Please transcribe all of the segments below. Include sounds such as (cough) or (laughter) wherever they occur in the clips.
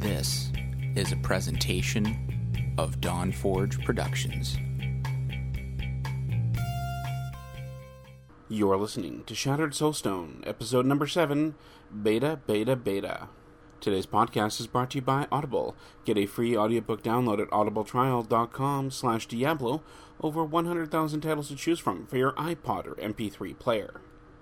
This is a presentation of Dawn Forge Productions. You're listening to Shattered Soulstone, episode number 7, Beta, Beta, Beta. Today's podcast is brought to you by Audible. Get a free audiobook download at audibletrial.com slash Diablo. Over 100,000 titles to choose from for your iPod or MP3 player.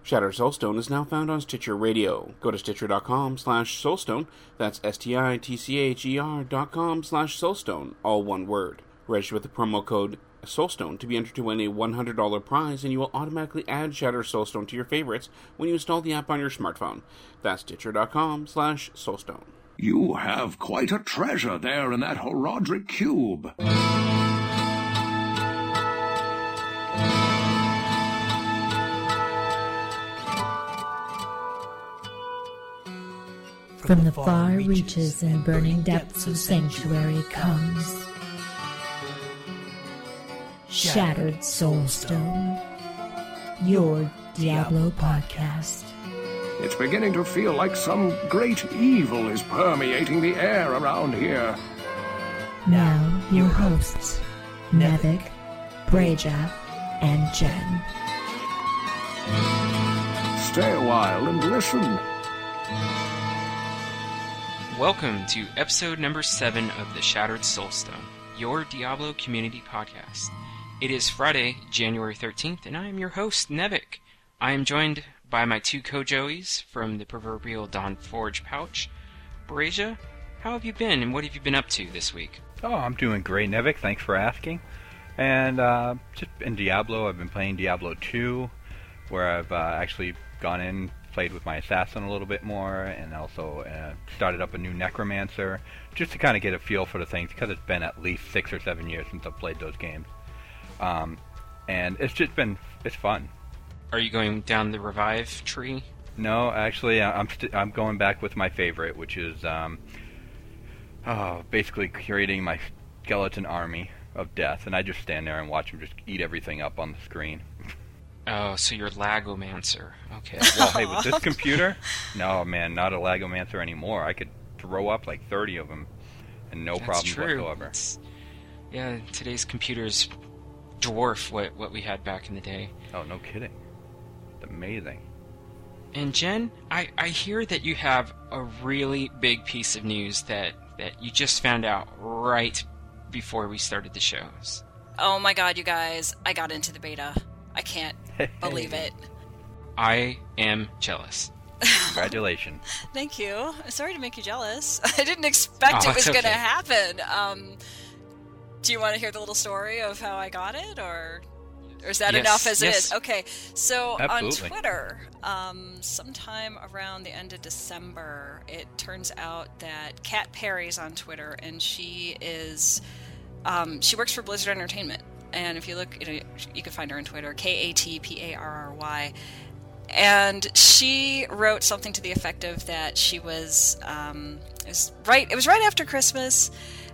Shattered Soulstone is now found on Stitcher Radio. Go to stitcher.com slash soulstone. That's S-T-I-T-C-H-E-R dot com slash soulstone, all one word. Register with the promo code Soulstone to be entered to win a $100 prize, and you will automatically add Shattered Soulstone to your favorites when you install the app on your smartphone. That's stitcher.com slash soulstone. You have quite a treasure there in that Horadric cube. From the far reaches and burning depths of Sanctuary comes Shattered Soulstone, your Diablo podcast. It's beginning to feel like some great evil is permeating the air around here. Now, your hosts, Nevik, Breja, and Jen. Stay a while and listen. Welcome to episode number 7 of the Shattered Soulstone, your Diablo community podcast. It is Friday, January 13th, and I am your host, Nevik. I am joined by my two co-joeys from the proverbial Dawn Forge pouch. Breja, how have you been and what have you been up to this week? Oh, I'm doing great, Nevik. Thanks for asking. And uh, just in Diablo, I've been playing Diablo 2, where I've uh, actually gone in, played with my assassin a little bit more, and also uh, started up a new necromancer, just to kind of get a feel for the things, because it's been at least six or seven years since I've played those games. Um, and it's just been it's fun. Are you going down the revive tree? No, actually, I- I'm st- I'm going back with my favorite, which is um, oh, basically creating my skeleton army of death, and I just stand there and watch them just eat everything up on the screen. Oh, so you're Lagomancer. Okay. (laughs) Well, hey, with this (laughs) computer, no man, not a Lagomancer anymore. I could throw up like 30 of them, and no That's problems true. whatsoever. It's- yeah, today's computers dwarf what, what we had back in the day. Oh, no kidding. It's amazing. And Jen, I, I hear that you have a really big piece of news that, that you just found out right before we started the shows. Oh my god, you guys, I got into the beta. I can't (laughs) believe it. I am jealous. Congratulations. (laughs) Thank you. Sorry to make you jealous. (laughs) I didn't expect Oh, it was it's going to happen. Um, do you want to hear the little story of how I got it, or, or is that Yes, enough as yes. it is? Okay. So Absolutely. on Twitter, um, sometime around the end of December, it turns out that Kat Parry's on Twitter, and she is um, she works for Blizzard Entertainment. And if you look, you know, you can find her on Twitter, K A T P A R R Y. And she wrote something to the effect of that she was, um, it was right. It was right after Christmas,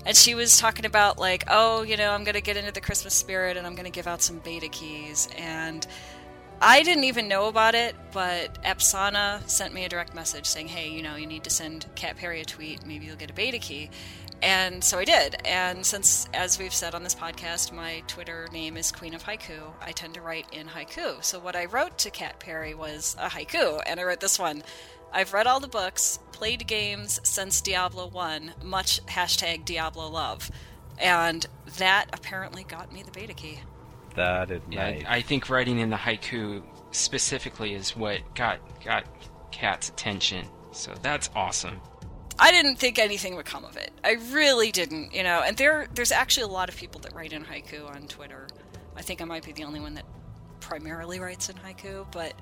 and she was talking about like, oh, you know, I'm going to get into the Christmas spirit, and I'm going to give out some beta keys. And I didn't even know about it, but Epsana sent me a direct message saying, hey, you know, you need to send Kat Parry a tweet. Maybe you'll get a beta key. And so I did. And since, as we've said on this podcast, my Twitter name is Queen of Haiku, I tend to write in haiku. So what I wrote to Kat Parry was a haiku, and I wrote this one. I've read all the books, played games since Diablo 1, much hashtag Diablo love. And that apparently got me the beta key. That is Yeah, nice. I think writing in the haiku specifically is what got got Kat's attention. So that's awesome. I didn't think anything would come of it. I really didn't, you know. And there, there's actually a lot of people that write in haiku on Twitter. I think I might be the only one that primarily writes in haiku, but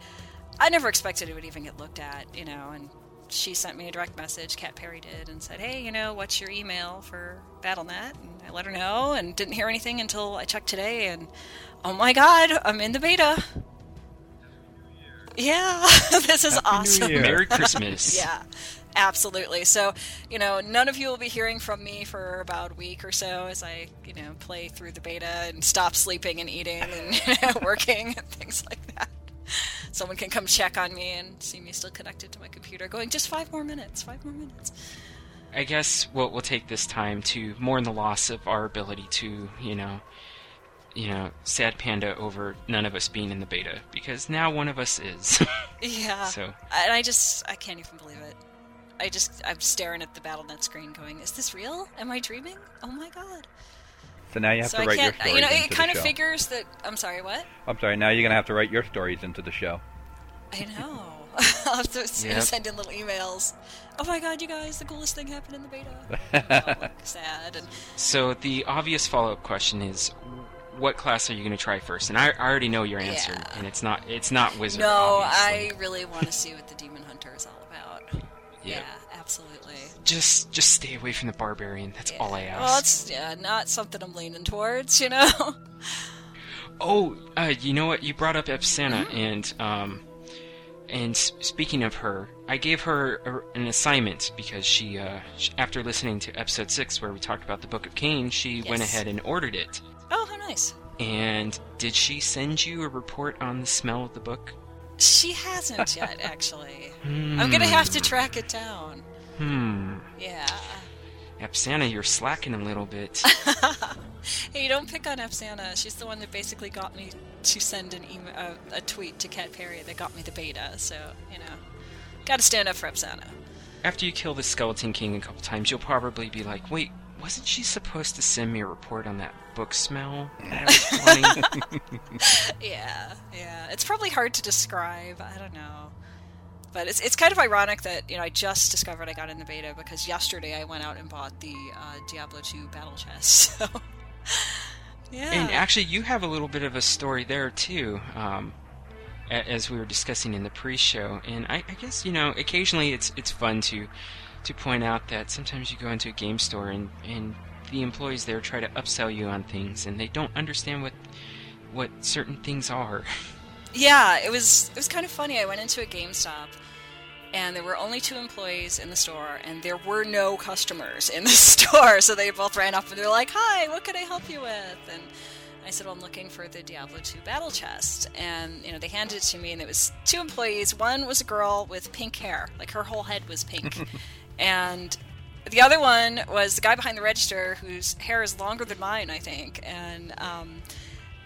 I never expected it would even get looked at, you know. And she sent me a direct message, Kat Parry did, and said, "Hey, you know, what's your email for BattleNet?" And I let her know, and didn't hear anything until I checked today, and oh my God, I'm in the beta. Yeah, (laughs) this is Happy awesome. Merry Christmas. (laughs) Yeah, absolutely. So, you know, none of you will be hearing from me for about a week or so as I, you know, play through the beta and stop sleeping and eating and you (laughs) know, working and things like that. Someone can come check on me and see me still connected to my computer, going just five more minutes, five more minutes. I guess we'll we'll take this time to mourn the loss of our ability to, you know, you know, sad panda over none of us being in the beta because now one of us is. (laughs) Yeah. So- And I just, I can't even believe it. I just, I'm staring at the BattleNet screen going, is this real? Am I dreaming? Oh my god. So now you have so to I write your can't, stories you know, into it kind of show. figures that, I'm sorry, what? I'm sorry. Now you're gonna have to write your stories into the show. I know. (laughs) I'll have to Yep. send in little emails. Oh my god, you guys, the coolest thing happened in the beta. (laughs) I'll look sad. And so the obvious follow-up question is, what class are you going to try first? And I, I already know your answer, Yeah. and it's not it's not wizard. no, obviously. I really want to see what the Demon Yeah. Yeah, absolutely. just just stay away from the barbarian. That's all I ask. Well, it's yeah, not something I'm leaning towards, you know. (laughs) Oh, uh, you know what? You brought up Epsana, Mm-hmm. and um, and speaking of her, I gave her a, an assignment because she, uh, sh after listening to episode six where we talked about the Book of Cain, she went ahead and ordered it. oh, how nice. And did she send you a report on the smell of the book? She hasn't yet, actually. I'm gonna have to track it down. Hmm. Yeah. Epsana, you're slacking a little bit. (laughs) Hey, don't pick on Epsana. She's the one that basically got me to send an email, uh, a tweet to Kat Parry that got me the beta. So you know, gotta stand up for Epsana. After you kill the Skeleton King a couple times, you'll probably be like, wait, wasn't she supposed to send me a report on that book smell? That was funny. (laughs) (laughs) Yeah, yeah. It's probably hard to describe. I don't know. But it's, it's kind of ironic that you know I just discovered I got in the beta because yesterday I went out and bought the uh, Diablo 2 battle chest. (laughs) So yeah, And actually, you have a little bit of a story there too, um, as we were discussing in the pre-show. And I, I guess you know, occasionally it's it's fun to to point out that sometimes you go into a game store and and the employees there try to upsell you on things, and they don't understand what what certain things are. Yeah, it was it was kind of funny. I went into a GameStop and there were only two employees in the store and there were no customers in the (laughs) store. So they both ran up and they're like, "Hi, what can I help you with?" And I said, well, "I'm looking for the Diablo 2 battle chest." And you know, they handed it to me and it was two employees. One was a girl with pink hair, like her whole head was pink. (laughs) and the other one was the guy behind the register whose hair is longer than mine, I think. And um,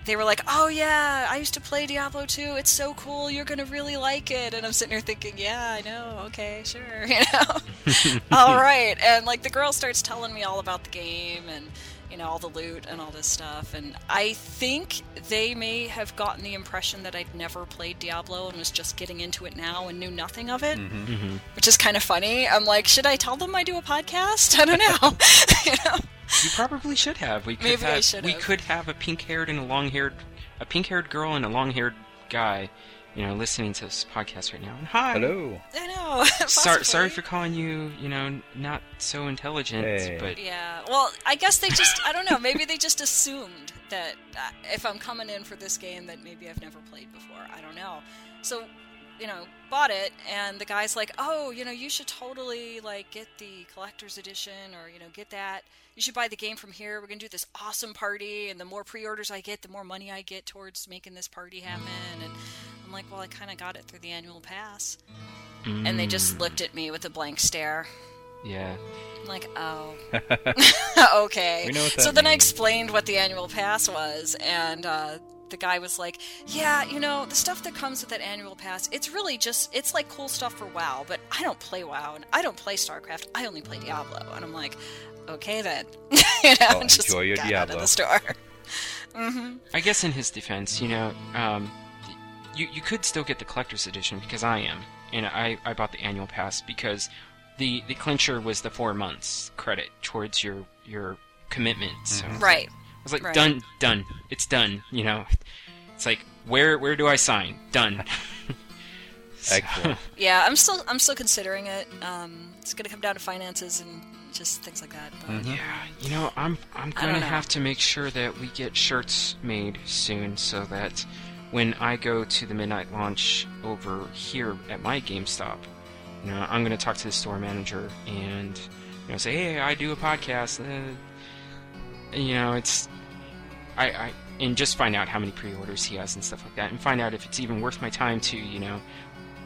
they were like, "Oh yeah, I used to play Diablo 2. It's so cool. You're gonna really like it." And I'm sitting here thinking, "Yeah, I know. Okay, sure. (laughs) You know, (laughs) all right." And like the girl starts telling me all about the game and you know all the loot and all this stuff. And I think they may have gotten the impression that I'd never played Diablo and was just getting into it now and knew nothing of it, mm-hmm. Mm-hmm. which is kind of funny. I'm like, should I tell them I do a podcast? (laughs) I don't know. (laughs) (laughs) you know. You probably should have. We could Maybe I have. should we could have a pink-haired and a long-haired, a pink-haired girl and a long-haired guy, you know, listening to this podcast right now. And hi. Hello. I know. (laughs) Sorry, sorry for calling you, you know, not so intelligent, Hey. but Yeah, well, I guess they just, I don't know, maybe they just assumed that uh, if I'm coming in for this game that maybe I've never played before. I don't know. So, you know, bought it, and the guy's like, oh, you know, you should totally, like, get the collector's edition or, you know, get that. You should buy the game from here. We're going to do this awesome party, and the more pre orders I get, the more money I get towards making this party happen. And I'm like, well, I kind of got it through the annual pass. And they just looked at me with a blank stare. yeah. I'm like, oh. (laughs) (laughs) okay. We know what that so then I explained what the annual pass was, and uh, the guy was like, yeah, you know, the stuff that comes with that annual pass, it's really just, it's like cool stuff for WoW, but I don't play WoW, and I don't play StarCraft, I only play Diablo. And I'm like, okay then. (laughs) you know, Well, just enjoy your got out of the store. I guess in his defense, you know, um, you you could still get the collector's edition because I am, and I, I bought the annual pass because the the clincher was the four months credit towards your your commitment. So right. I was like, Right. done, done, it's done. You know, it's like where where do I sign? Done. (laughs) So- Excellent. Yeah, I'm still, I'm still considering it. Um, it's gonna come down to finances and just things like that. But Yeah, you know, I'm I'm gonna have to make sure that we get shirts made soon, so that when I go to the midnight launch over here at my GameStop, you know, I'm gonna talk to the store manager and you know say, hey, I do a podcast. Uh, you know, it's I I and just find out how many pre-orders he has and stuff like that, and find out if it's even worth my time to you know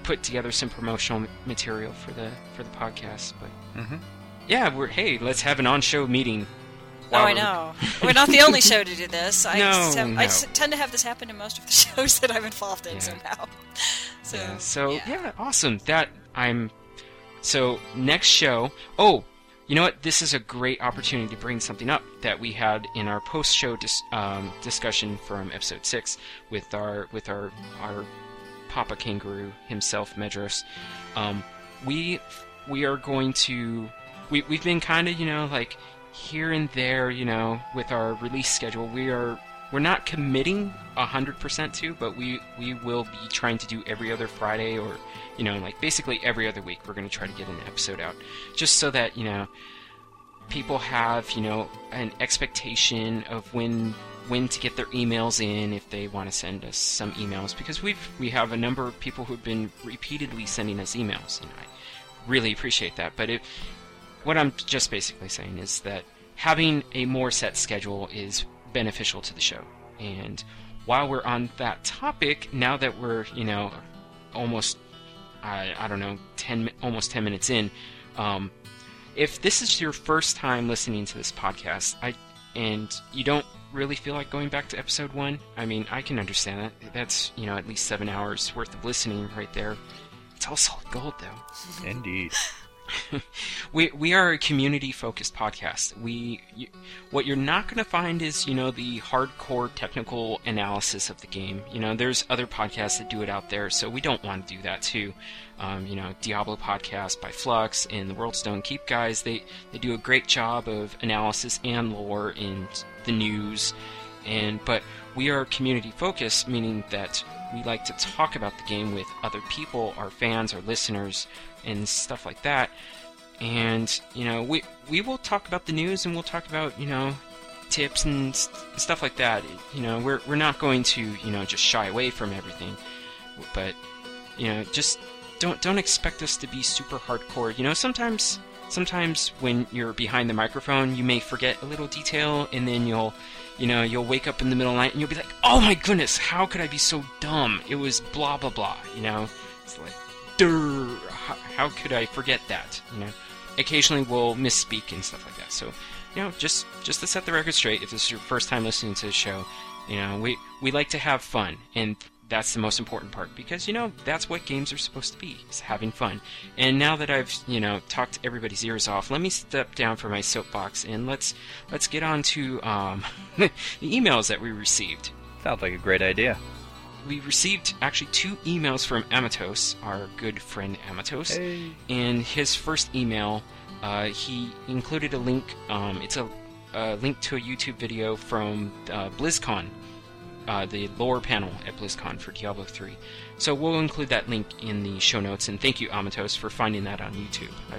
put together some promotional material for the for the podcast, but. hmm yeah, we're hey, let's have an on-show meeting. Oh, I know. We're not the only show to do this. I, No, have- I no. s- tend to have this happen in most of the (laughs) shows that I'm involved in Yeah. somehow. So, Yeah, so yeah. yeah. awesome. That I'm so next show. Oh, you know what? This is a great opportunity to bring something up that we had in our post-show dis- um, discussion from episode six with our with our our Papa Kangaroo himself, Medros. Um, we we are going to we we've been kind of you know like here and there you know with our release schedule. We are we're not committing hundred percent to, but we we will be trying to do every other Friday or you know like basically every other week. We're going to try to get an episode out just so that you know people have you know an expectation of when when to get their emails in if they want to send us some emails because we've we have a number of people who've been repeatedly sending us emails and I really appreciate that but it what I'm just basically saying is that having a more set schedule is beneficial to the show and while we're on that topic now that we're you know almost I, I don't know 10 almost 10 minutes in um, if this is your first time listening to this podcast, I and you don't really feel like going back to episode one, I mean, I can understand that. That's you know at least seven hours worth of listening right there. It's all solid gold, though. Indeed. (laughs) we we are a community focused podcast. We you, what you're not going to find is you know the hardcore technical analysis of the game. You know, there's other podcasts that do it out there, so we don't want to do that too. Um, you know, Diablo podcast by Flux and the World Stone Keep guys. They they do a great job of analysis and lore and the news. And but we are community focused, meaning that we like to talk about the game with other people, our fans, our listeners, and stuff like that. And you know, we we will talk about the news and we'll talk about you know tips and st- stuff like that. You know, we're we're not going to you know just shy away from everything, but you know, just don't don't expect us to be super hardcore. You know, sometimes sometimes when you're behind the microphone, you may forget a little detail, and then you'll you know you'll wake up in the middle of the night and you'll be like, oh my goodness, how could I be so dumb? It was blah blah blah. You know, it's like, durr, how, how could I forget that? You know, occasionally we'll misspeak and stuff like that. So, you know, just just to set the record straight, if this is your first time listening to the show, you know, we we like to have fun, and that's the most important part because you know that's what games are supposed to be is having fun. And now that I've you know talked everybody's ears off, let me step down from my soapbox and let's let's get on to um, (laughs) the emails that we received Sounds like a great idea. we received actually two emails from Amatos, our good friend Amatos. Hey. In his first email, uh, he included a link. Um, it's a, a link to a YouTube video from uh, BlizzCon, uh, the lore panel at BlizzCon for Diablo 3. So we'll include that link in the show notes. And thank you, Amatos, for finding that on YouTube. I,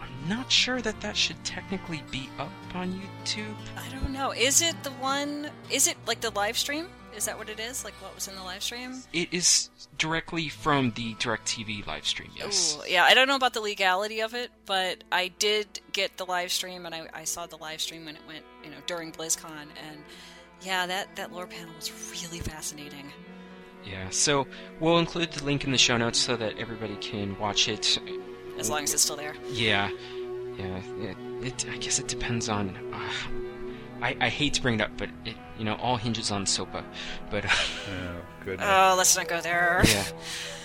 I'm not sure that that should technically be up on YouTube. I don't know. Is it the one? Is it like the live stream? Is that what it is? Like what was in the live stream? It is directly from the DirecTV live stream. Yes. Ooh, yeah, I don't know about the legality of it, but I did get the live stream, and I, I saw the live stream when it went, you know, during BlizzCon, and yeah, that that lore panel was really fascinating. Yeah, so we'll include the link in the show notes so that everybody can watch it. As long as it's still there. Yeah, yeah. It, it I guess it depends on. Uh, I I hate to bring it up, but it you know all hinges on SOPA. But uh, Oh, goodness. Oh, let's not go there. (laughs) yeah.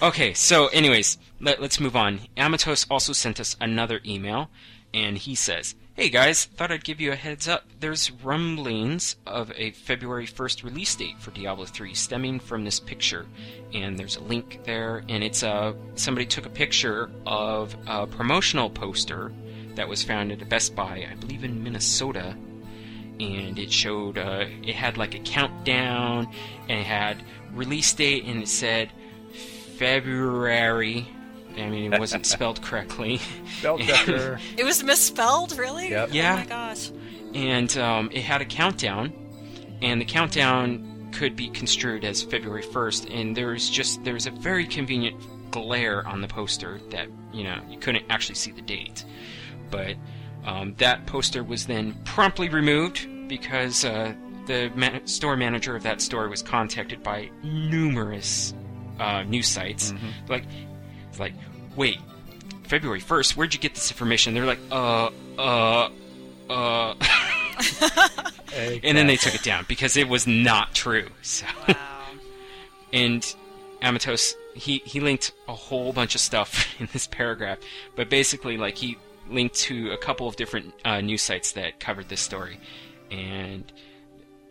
Okay, so anyways, let, let's move on. Amatos also sent us another email, and he says, Hey guys, thought I'd give you a heads up. There's rumblings of a February 1st release date for Diablo 3 stemming from this picture. And there's a link there, and it's uh, somebody took a picture of a promotional poster that was found at a Best Buy, I believe in Minnesota. And it showed, uh, it had like a countdown, and it had release date, and it said February. I mean, it wasn't spelled correctly. (laughs) Spell. (laughs) It was misspelled, really? Yep. Yeah. Oh my gosh. and um, it had a countdown, and the countdown could be construed as February 1st, and there's just there's a very convenient glare on the poster that you know you couldn't actually see the date, but um, that poster was then promptly removed because uh, the ma- store manager of that store was contacted by numerous uh, news sites, like it's like wait. February 1st. Where'd you get this information? They're like, uh, uh, uh. (laughs) and then they took it down because it was not true. So, Wow. (laughs) and Amatos, he he linked a whole bunch of stuff (laughs) in this paragraph, but basically, like he linked to a couple of different uh, news sites that covered this story, and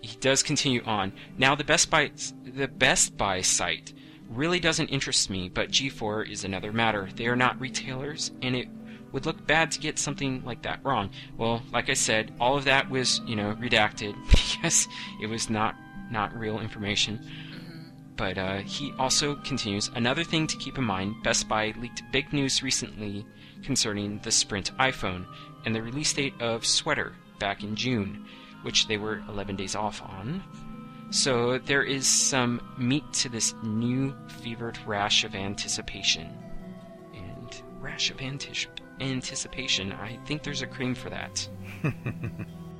he does continue on. Now, the Best Buy the Best Buy site really doesn't interest me, but G4 is another matter. They are not retailers, and it would look bad to get something like that wrong. Well, like I said, all of that was, you know, redacted (laughs) because it was not not real information. But uh, he also continues another thing to keep in mind Best Buy leaked big news recently concerning the Sprint iPhone and the release date of Sweater back in June, which they were 11 days off on. So there is some meat to this new fevered rash of anticipation. And rash of antici- anticipation, I think there's a cream for that. (laughs)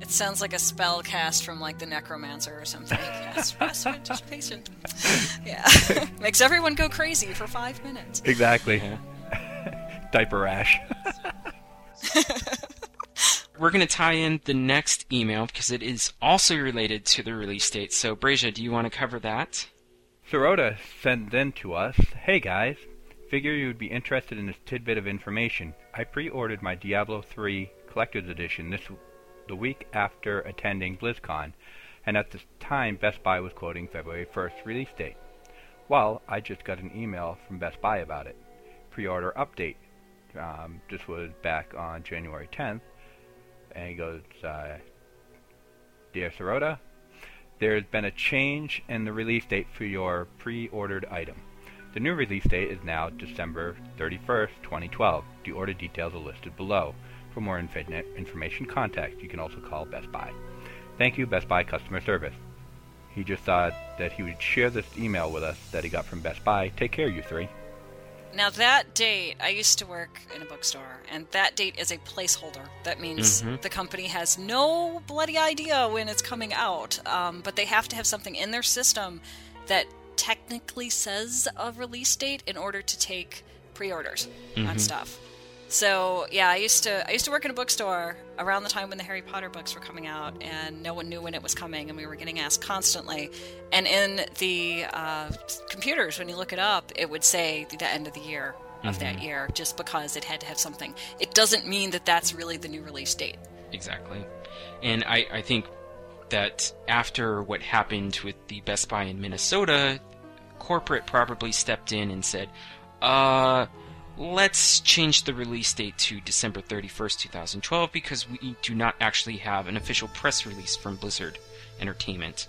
It sounds like a spell cast from like the Necromancer or something. (laughs) yes, rest of anticipation. (laughs) Yeah, makes everyone go crazy for five minutes. Exactly. Diaper rash. We're going to tie in the next email because it is also related to the release date. So, Brazia, do you want to cover that? Sorota sent in to us, Hey guys, figure you would be interested in this tidbit of information. I pre-ordered my Diablo 3 Collector's Edition this the week after attending BlizzCon, and at the time Best Buy was quoting February 1st release date. Well, I just got an email from Best Buy about it. Pre-order update. Um, this was back on January 10th, and he goes, uh, Dear Sorota, there's been a change in the release date for your pre-ordered item. The new release date is now December 31st, 2012. The order details are listed below. For more information, contact. You can also call Best Buy. Thank you, Best Buy customer service. He just thought that he would share this email with us that he got from Best Buy. Take care, you three. Now that date, I used to work in a bookstore, and that date is a placeholder. That means the company has no bloody idea when it's coming out, um, but they have to have something in their system that technically says a release date in order to take pre-orders on stuff. So yeah, I used to I used to work in a bookstore around the time when the Harry Potter books were coming out, and no one knew when it was coming, and we were getting asked constantly. And in the uh, computers, when you look it up, it would say the end of the year of that year, just because it had to have something. It doesn't mean that that's really the new release date. Exactly. And I, I think that after what happened with the Best Buy in Minnesota, corporate probably stepped in and said, uh, let's change the release date to December 31st, 2012, because we do not actually have an official press release from Blizzard Entertainment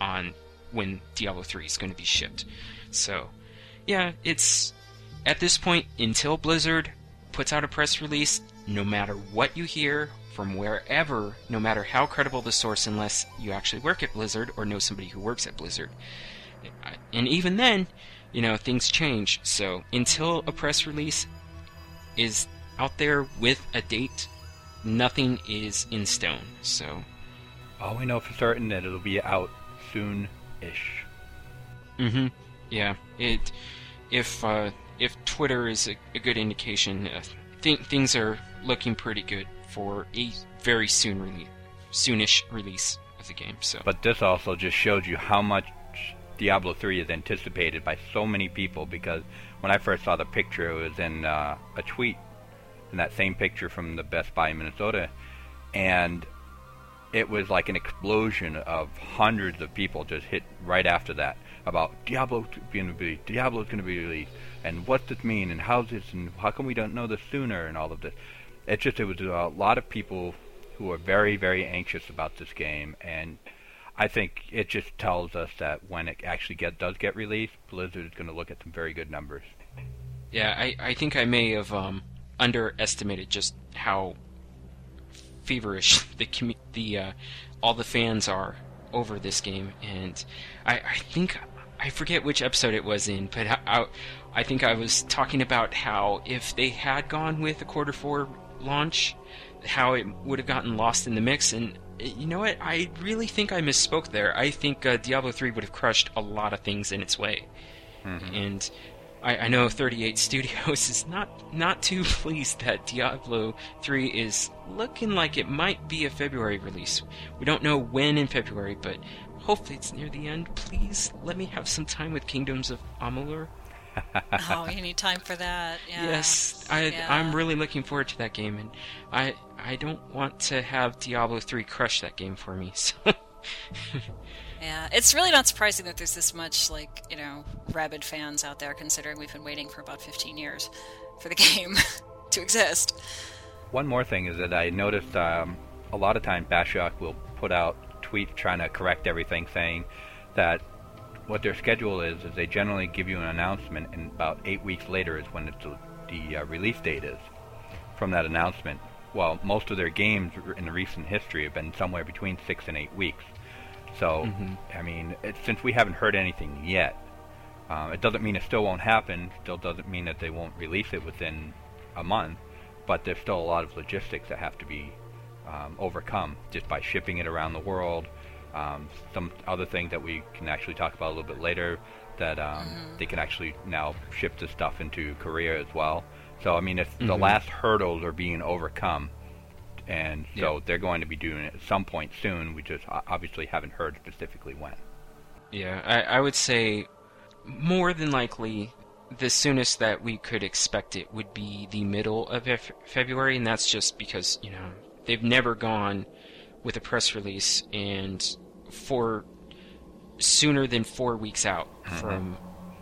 on when Diablo 3 is going to be shipped. So, yeah, it's at this point until Blizzard puts out a press release, no matter what you hear from wherever, no matter how credible the source, unless you actually work at Blizzard or know somebody who works at Blizzard. And even then, you know, things change. So until a press release is out there with a date, nothing is in stone. So, All we know for certain that it'll be out soon-ish. Mm-hmm. yeah, it if uh, if Twitter is a, a good indication, uh, th- things are looking pretty good for a very soon release, soonish release of the game. So, But this also just shows you how much Diablo 3 is anticipated by so many people because when I first saw the picture, it was in uh, a tweet, in that same picture from the Best Buy in Minnesota, and it was like an explosion of hundreds of people just hit right after that about Diablo going to be Diablo's going to be released, and what's this mean, and how's this, and how come we don't know this sooner, and all of this. It just it was a lot of people who are very very anxious about this game, and I think it just tells us that when it actually get does get released, Blizzard is going to look at some very good numbers. yeah, I, I think I may have um, underestimated just how feverish (laughs) the commu- the uh, all the fans are over this game, and I, I think I forget which episode it was in, but I, I, I think I was talking about how if they had gone with a quarter four launch, how it would have gotten lost in the mix, and you know what? I really think I misspoke there. I think uh, Diablo 3 would have crushed a lot of things in its way. And I, I know 38 (laughs) Studios is not not too (laughs) pleased that Diablo 3 is looking like it might be a February release. We don't know when in February, but hopefully it's near the end. Please let me have some time with Kingdoms of Amalur. Oh, you need time for that. (laughs) Yeah. Yes, I, Yeah. I'm really looking forward to that game, and I I don't want to have Diablo 3 crush that game for me. (laughs) So Yeah, it's really not surprising that there's this much, like, you know, rabid fans out there, considering we've been waiting for about 15 years for the (laughs) game to exist. One more thing is that I noticed um, a lot of time Bashiok will put out tweets trying to correct everything, saying that what their schedule is is they generally give you an announcement, and about eight weeks later is when it's, the uh, release date is from that announcement. Well, most of their games in recent history have been somewhere between six and eight weeks. So, I mean, it, since we haven't heard anything yet, um, it doesn't mean it still won't happen. Still doesn't mean that they won't release it within a month. But there's still a lot of logistics that have to be um, overcome just by shipping it around the world. Um, some other thing that we can actually talk about a little bit later that um, they can actually now ship the stuff into Korea as well. So I mean, it's the last hurdles are being overcome, and so they're going to be doing it at some point soon. We just obviously haven't heard specifically when. Yeah, I, I would say more than likely the soonest that we could expect it would be the middle of F- February, and that's just because, you know, they've never gone with a press release and for sooner than four weeks out from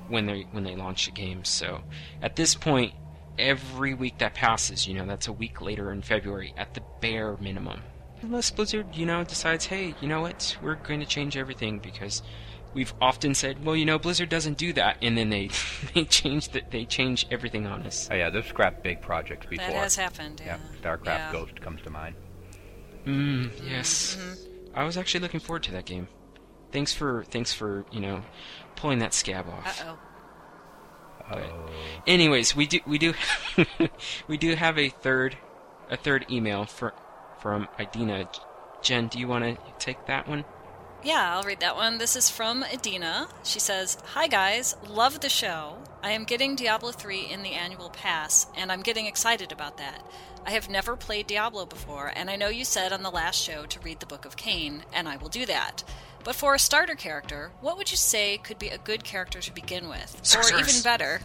when they when they launch a game. So at this point, every week that passes, you know, that's a week later in February at the bare minimum. Unless Blizzard, you know, decides, hey, you know what, we're going to change everything because we've often said, well, you know, Blizzard doesn't do that, and then they (laughs) they change that they change everything on us. Oh yeah, they've scrapped big projects before. That has happened, yeah. Yeah, StarCraft Yeah. Ghost comes to mind. Mm, yes, I was actually looking forward to that game. Thanks for thanks for you know pulling that scab off. Uh-oh. Oh. Anyways, we do we do (laughs) we do have a third a third email for from Adina. Jen, do you want to take that one? Yeah, I'll read that one. This is from Adina. She says, Hi guys, love the show. I am getting Diablo 3 in the annual pass, and I'm getting excited about that. I have never played Diablo before, and I know you said on the last show to read the Book of Cain, and I will do that. But for a starter character, what would you say could be a good character to begin with? Or even better,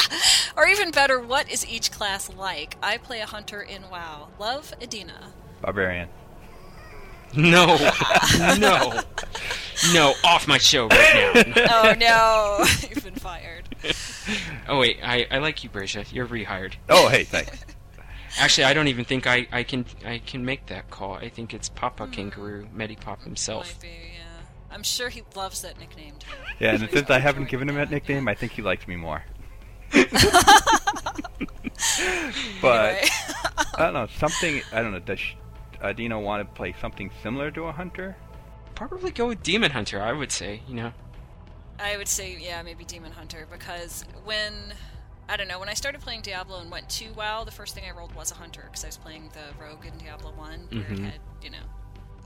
(laughs) or even better, what is each class like? I play a hunter in WoW. Love, Adina. Barbarian. No, (laughs) no, no! Off my show right now. (laughs) Oh no, (laughs) you've been fired. Oh wait, I, I like you, Brescia. You're rehired. Oh, hey, thanks. Actually, I don't even think I, I can I can make that call. I think it's Papa hmm. Kangaroo, Medipop himself. Might be, yeah. I'm sure he loves that nickname too. Yeah, and since I haven't given him that nickname, I think he likes me more. but Anyway. I don't know something. I don't know. Does sh- Adina want to play something similar to a hunter? Probably go with Demon Hunter. I would say. You know. I would say, yeah, maybe Demon Hunter, because when I don't know, when I started playing Diablo and went to WoW, the first thing I rolled was a hunter because I was playing the rogue in Diablo One, where it mm-hmm. had, you know,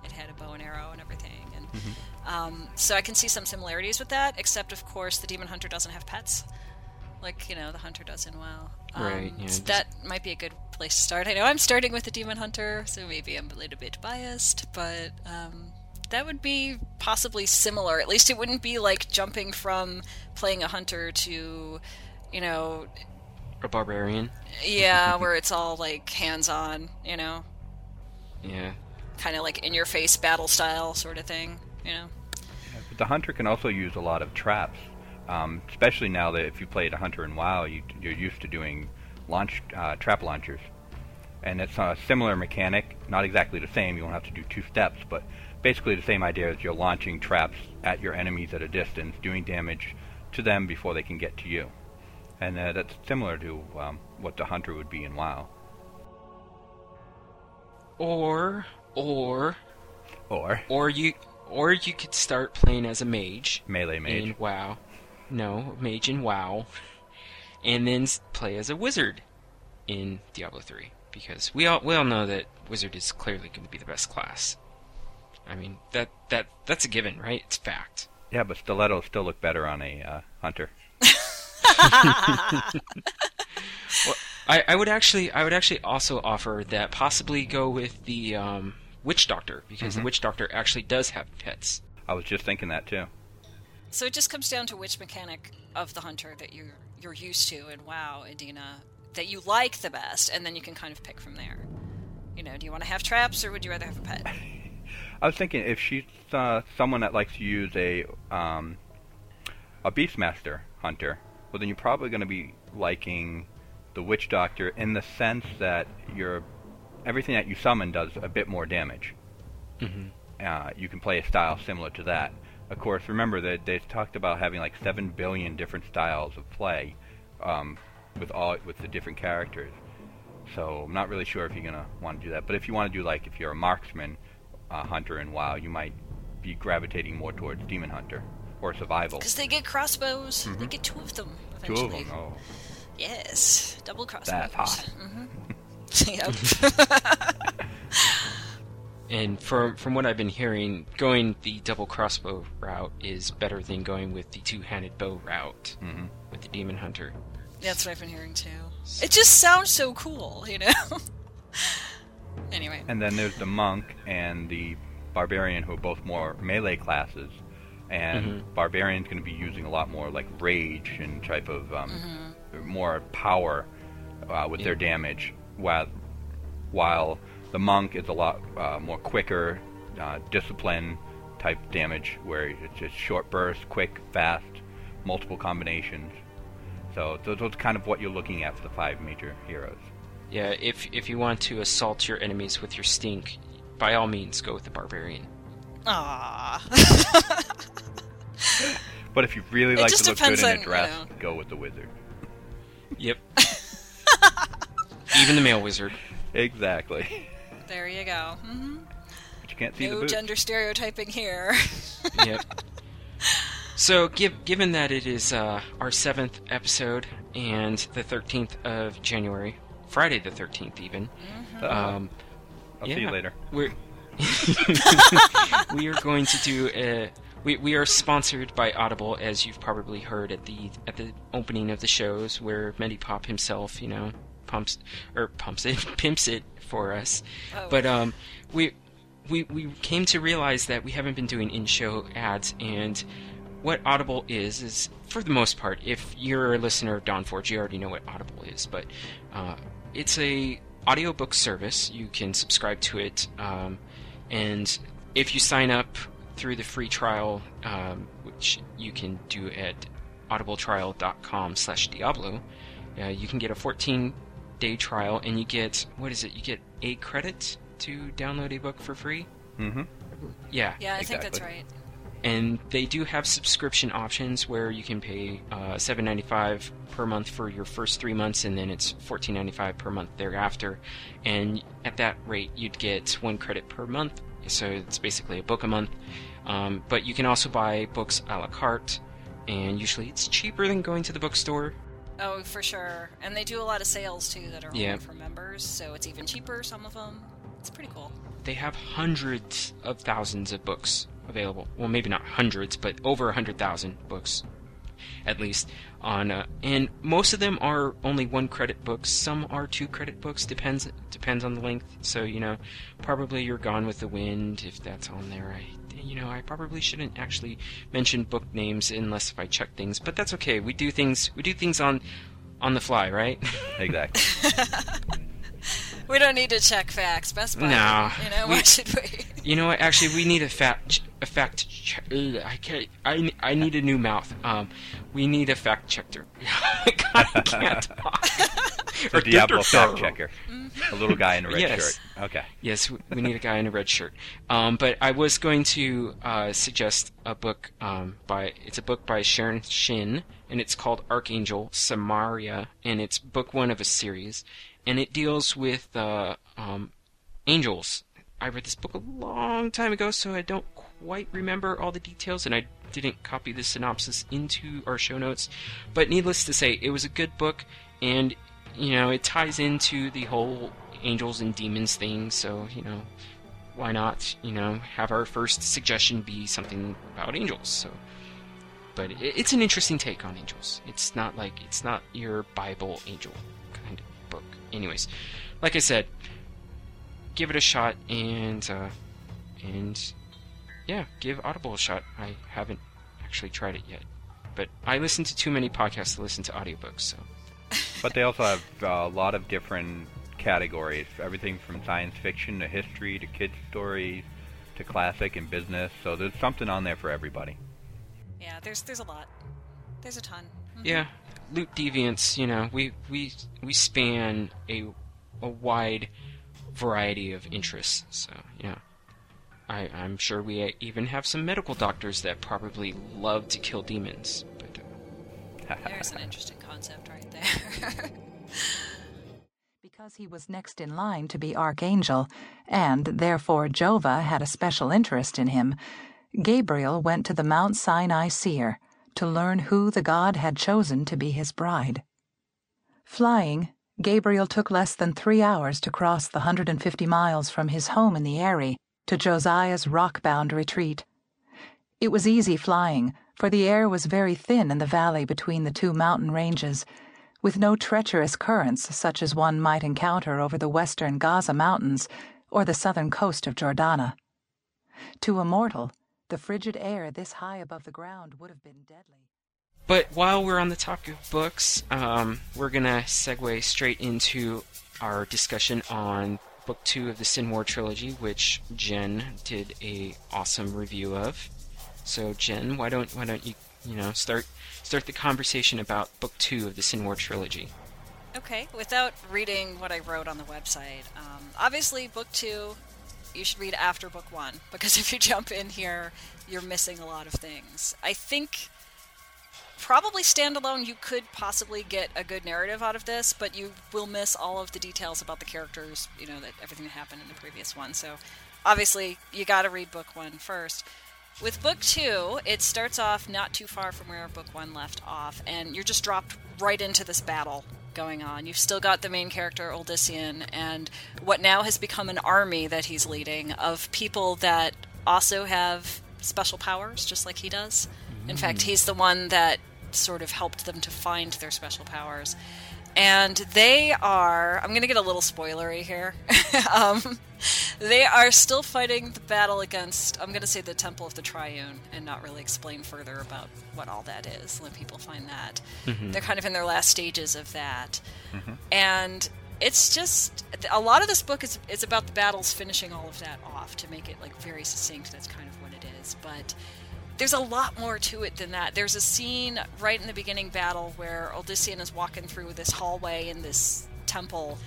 it had a bow and arrow and everything, and mm-hmm. um, so I can see some similarities with that. Except, of course, the Demon Hunter doesn't have pets, like you know the hunter does in WoW. Um, Right, yeah, so it that might be a good place to start. I know I'm starting with the Demon Hunter, so maybe I'm a little bit biased, but um, that would be possibly similar. At least it wouldn't be like jumping from playing a hunter to, you know, A barbarian. yeah, (laughs) where it's all like hands on, you know, Yeah. kind of like in your face battle style sort of thing, you know. But the hunter can also use a lot of traps, um, especially now that if you played a hunter in WoW, you, you're used to doing launch uh, trap launchers, and it's a similar mechanic. Not exactly the same. You won't have to do two steps, but basically the same idea is you're launching traps at your enemies at a distance, doing damage to them before they can get to you, and uh, that's similar to um, what the hunter would be in WoW. Or or Or or you or you could start playing as a mage melee mage. in WoW. No, mage in WoW, and then play as a wizard in Diablo 3 because we all we all know that wizard is clearly going to be the best class. I mean that that that's a given, right? It's fact. Yeah, but stilettos still look better on a uh, hunter. (laughs) I, I would actually, I would actually also offer that possibly go with the um, witch doctor because Mm-hmm. the witch doctor actually does have pets. I was just thinking that too. So it just comes down to which mechanic of the hunter that you're you're used to, and wow, Adina, that you like the best, and then you can kind of pick from there. You know, do you want to have traps, or would you rather have a pet? (laughs) I was thinking if she's uh, someone that likes to use a um, a Beastmaster hunter, well, then you're probably going to be liking the Witch Doctor in the sense that your everything that you summon does a bit more damage. Mhm. Uh, you can play a style similar to that. Of course, remember that they talked about having like seven billion different styles of play um, with all with the different characters. So I'm not really sure if you're gonna want to do that. But if you want to do like if you're a marksman uh, hunter and WoW, you might be gravitating more towards demon hunter or survival. Because they get crossbows. They get two of them Eventually. Two of them. Oh, Yes, double crossbows. that's hot. (laughs) (laughs) yep. (laughs) And from from what I've been hearing, going the double crossbow route is better than going with the two-handed bow route Mhm. with the demon hunter. That's what I've been hearing too. It just sounds so cool, you know. (laughs) anyway, And then there's the monk and the barbarian, who are both more melee classes. And barbarian's going to be using a lot more like rage and type of um, more power uh, with their damage, while while the monk is a lot uh, more quicker, uh, discipline type damage, where it's just short bursts, quick, fast, multiple combinations. So those those kind of what you're looking at for the five major heroes. Yeah, if if you want to assault your enemies with your stink, by all means go with the barbarian. ah, (laughs) But if you really It like to look good in on, a you dress, know. go with the wizard. Yep. (laughs) Even the male wizard. Exactly. There you go. hmm But you can't see the No boots. gender stereotyping here. Yep. (laughs) So, give, given that it is uh, our seventh episode and the thirteenth of January, Friday the thirteenth, even. Uh, Um, I'll see you later. We're (laughs) (laughs) we are going to do a. We, we are sponsored by Audible, as you've probably heard at the at the opening of the shows, where Mendy Pop himself, you know, pumps or pumps it, pimps it for us. Oh. But um, we we we came to realize that we haven't been doing in-show ads, and what Audible is is for the most part, if you're a listener of Dawn Forge, you already know what Audible is, but uh, it's a audiobook service. You can subscribe to it, um, and if you sign up through the free trial, um, which you can do at audibletrial.com/diablo, uh, you can get a 14-day trial, and you get what is it? You get a credit to download a book for free. Mm-hmm. Yeah, yeah, I think that's right. and they do have subscription options where you can pay uh, seven ninety five per month for your first three months, and then it's fourteen ninety five per month thereafter. And at that rate, you'd get one credit per month, so it's basically a book a month. Um, but you can also buy books a la carte, and usually it's cheaper than going to the bookstore. Oh, for sure. And they do a lot of sales too that are Yeah. only for members, so it's even cheaper. Some of them. It's pretty cool. They have hundreds of thousands of books available. Well, maybe not hundreds, but over a hundred thousand books, at least. On uh, and most of them are only one credit books. Some are two credit books. Depends depends on the length. So you know, probably you're Gone with the Wind if that's on there. I you know I probably shouldn't actually mention book names unless if I check things, but that's okay. We do things we do things on on the fly, right? Exactly. (laughs) (laughs) We don't need to check facts. Best Buy. No, You know, we- why should we? (laughs) You know what? Actually, we need a fact a fact. Che- ugh, I can't. I, I need a new mouth. Um, we need a fact checker. (laughs) God, I can't talk. The Diablo fact checker. A little guy in a red Yes. shirt. Okay. Yes, we- we need a guy in a red shirt. Um, but I was going to uh, suggest a book um, by. It's a book by Sharon Shinn, and it's called Archangel Samaria, and it's book one of a series, and it deals with uh, um, angels. I read this book a long time ago, so I don't quite remember all the details, and I didn't copy the synopsis into our show notes. But needless to say, it was a good book, and you know it ties into the whole angels and demons thing. So you know, why not? You know, have our first suggestion be something about angels. So but it's an interesting take on angels. It's not like it's not your Bible angel. Anyways, like I said, give it a shot and uh, and yeah, give Audible a shot. I haven't actually tried it yet, but I listen to too many podcasts to listen to audiobooks. So, (laughs) But they also have uh, a lot of different categories, everything from science fiction to history to kids stories to classic and business. So there's something on there for everybody. Yeah, there's there's a lot. There's a ton. Mhm. yeah, Loot Deviants. You know, we we we span a a wide variety of interests. So yeah. I, I'm sure we even have some medical doctors that probably love to kill demons. But uh, (laughs) There's an interesting concept right there. (laughs) Because he was next in line to be Archangel, and therefore Jovah had a special interest in him, Gabriel went to the Mount Sinai seer to learn who the god had chosen to be his bride. Flying, Gabriel took less than three hours to cross the 150 miles from his home in the Eyrie to Josiah's rock bound retreat. It was easy flying, for the air was very thin in the valley between the two mountain ranges, with no treacherous currents such as one might encounter over the western Gaza Mountains or the southern coast of Jordana. To a mortal, the frigid air this high above the ground would have been deadly. But while we're on the topic of books, um, we're gonna segue straight into our discussion on book two of the Sin War trilogy, which Jen did a awesome review of. So Jen, why don't why don't you you know start start the conversation about book two of the Sin War trilogy? Okay, without reading what I wrote on the website, um, obviously, book two, you should read after book one, because if you jump in here, you're missing a lot of things. I think probably standalone, you could possibly get a good narrative out of this, but you will miss all of the details about the characters, you know, that everything that happened in the previous one. So obviously, you got to read book one first. With book two, it starts off not too far from where book one left off, and you're just dropped right into this battle going on. You've still got the main character, Uldyssian, and what now has become an army that he's leading of people that also have special powers, just like he does. In fact, mm. he's the one that sort of helped them to find their special powers. And they are, I'm going to get a little spoilery here. (laughs) um, they are still fighting the battle against, I'm going to say the Temple of the Triune and not really explain further about what all that is. Let people find that. They're kind of in their last stages of that. And it's just, a lot of this book is, is about the battles finishing all of that off to make it like very succinct. That's kind of what it is. But there's a lot more to it than that. There's a scene right in the beginning battle where Uldyssian is walking through this hallway in this temple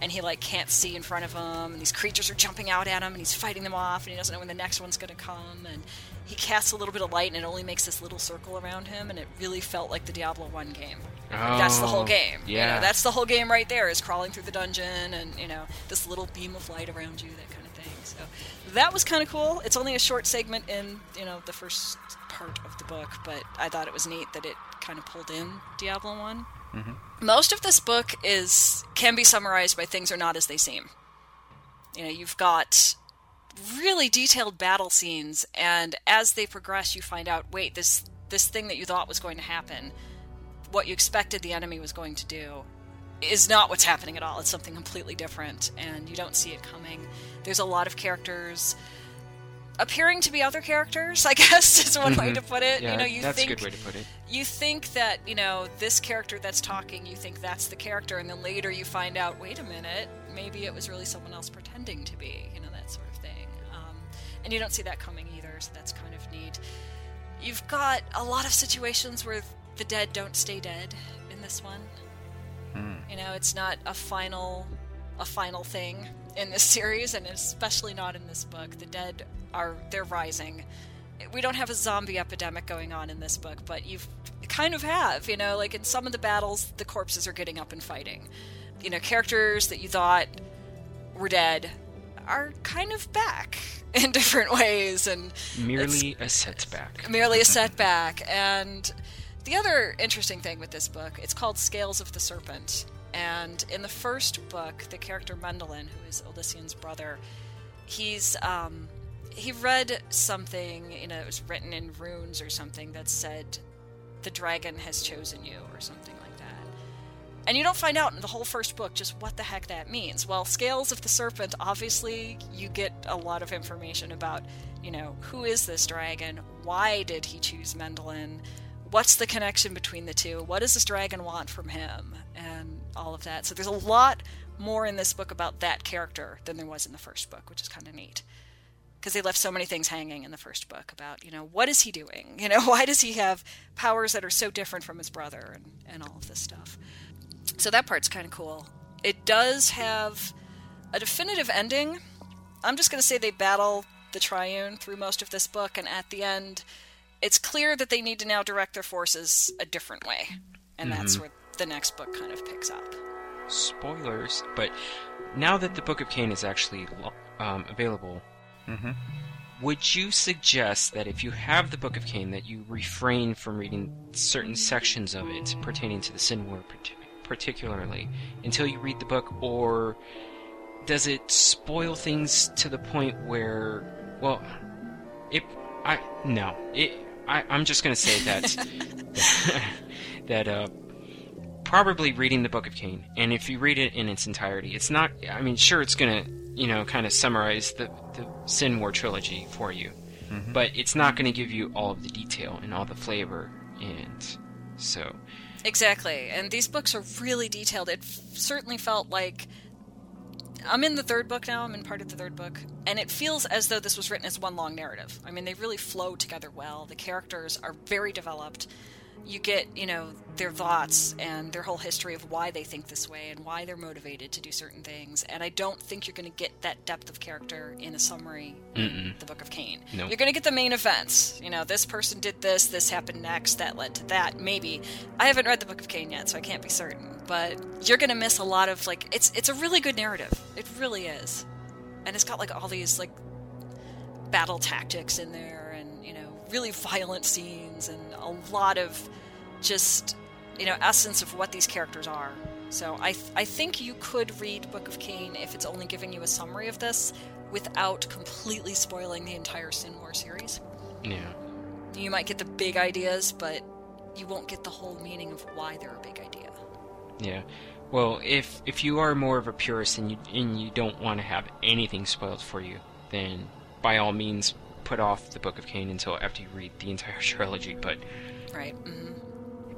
and he like can't see in front of him and these creatures are jumping out at him and he's fighting them off and he doesn't know when the next one's going to come and he casts a little bit of light and it only makes this little circle around him and it really felt like the Diablo 1 game. that's the whole Oh, game. You know, yeah. that's the whole game right there is crawling through the dungeon and, you know, this little beam of light around you, that kind of. So that was kind of cool. It's only a short segment in, you know, the first part of the book, but I thought it was neat that it kind of pulled in Diablo 1. Mm-hmm. Most of this book is can be summarized by things are not as they seem. You know, you've got really detailed battle scenes and as they progress you find out wait this this thing that you thought was going to happen what you expected the enemy was going to do is not what's happening at all. It's something completely different and you don't see it coming. There's a lot of characters appearing to be other characters (laughs) i guess is one way to put it. Mm-hmm. Yeah, you know you that's think a good way to put it. you think that you know this character that's talking you think that's the character and then later you find out wait a minute maybe it was really someone else pretending to be you know that sort of thing. Um, and you don't see that coming either so that's kind of neat. You've got a lot of situations where the dead don't stay dead in this one Mm. you know it's not a final a final thing in this series and especially not in this book the dead are they're rising we don't have a zombie epidemic going on in this book but you've kind of have you know like in some of the battles the corpses are getting up and fighting you know characters that you thought were dead are kind of back (laughs) in different ways and Merely a setback. merely a setback. And the other interesting thing with this book, it's called Scales of the Serpent. And in the first book, the character Mendeln, who is Uldyssian's brother, he's um, he read something, you know, it was written in runes or something that said the dragon has chosen you or something like that. And you don't find out in the whole first book just what the heck that means. Well, Scales of the Serpent, obviously, you get a lot of information about, you know, who is this dragon? Why did he choose Mendeln? What's the connection between the two? What does this dragon want from him? And all of that. So there's a lot more in this book about that character than there was in the first book, which is kind of neat because they left so many things hanging in the first book about you know what is he doing (laughs) you know why does he have powers that are so different from his brother and, and all of this stuff so that part's kind of cool it does have a definitive ending i'm just going to say they battle the triune through most of this book and at the end it's clear that they need to now direct their forces a different way and mm-hmm. that's where the next book kind of picks up spoilers but now that the book of cain is actually um, available Mm-hmm. Would you suggest that if you have the Book of Cain, that you refrain from reading certain sections of it pertaining to the Sin War, particularly, until you read the book, or does it spoil things to the point where, well, it, I no, it, I, I'm just gonna say that (laughs) that uh, probably reading the Book of Cain, and if you read it in its entirety, it's not. I mean, sure, it's gonna you know kind of summarize the the Sin War trilogy for you, mm-hmm. but it's not going to give you all of the detail and all the flavor, and so. Exactly, and these books are really detailed. It f- certainly felt like I'm in the third book now. I'm in part of the third book, and it feels as though this was written as one long narrative. I mean, they really flow together well. The characters are very developed you get, you know, their thoughts and their whole history of why they think this way and why they're motivated to do certain things. And I don't think you're going to get that depth of character in a summary in the Book of Cain. Nope. You're going to get the main events. You know, this person did this, this happened next, that led to that. Maybe. I haven't read the Book of Cain yet, so I can't be certain. But you're going to miss a lot of like it's it's a really good narrative. It really is. And it's got like all these like battle tactics in there really violent scenes and a lot of just you know essence of what these characters are. So I th- I think you could read Book of Cain if it's only giving you a summary of this without completely spoiling the entire Sin War series. Yeah. You might get the big ideas, but you won't get the whole meaning of why they're a big idea. Yeah. Well, if if you are more of a purist and you and you don't want to have anything spoiled for you, then by all means put off the Book of Cain until after you read the entire (laughs) trilogy, but right, mm-hmm.